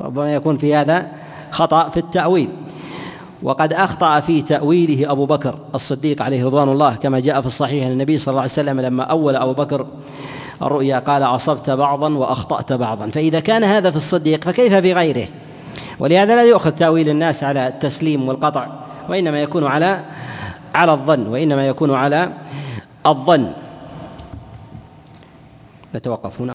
Speaker 2: ربما يكون في هذا خطأ في التأويل. وقد أخطأ في تأويله أبو بكر الصديق عليه رضوان الله كما جاء في الصحيح أن النبي صلى الله عليه وسلم لما أول أبو بكر الرؤيا قال أصبت بعضا وأخطأت بعضا. فإذا كان هذا في الصديق فكيف في غيره؟ ولهذا لا يؤخذ تأويل الناس على التسليم والقطع وإنما يكون على على الظن وإنما يكون على الظن. نتوقف هنا.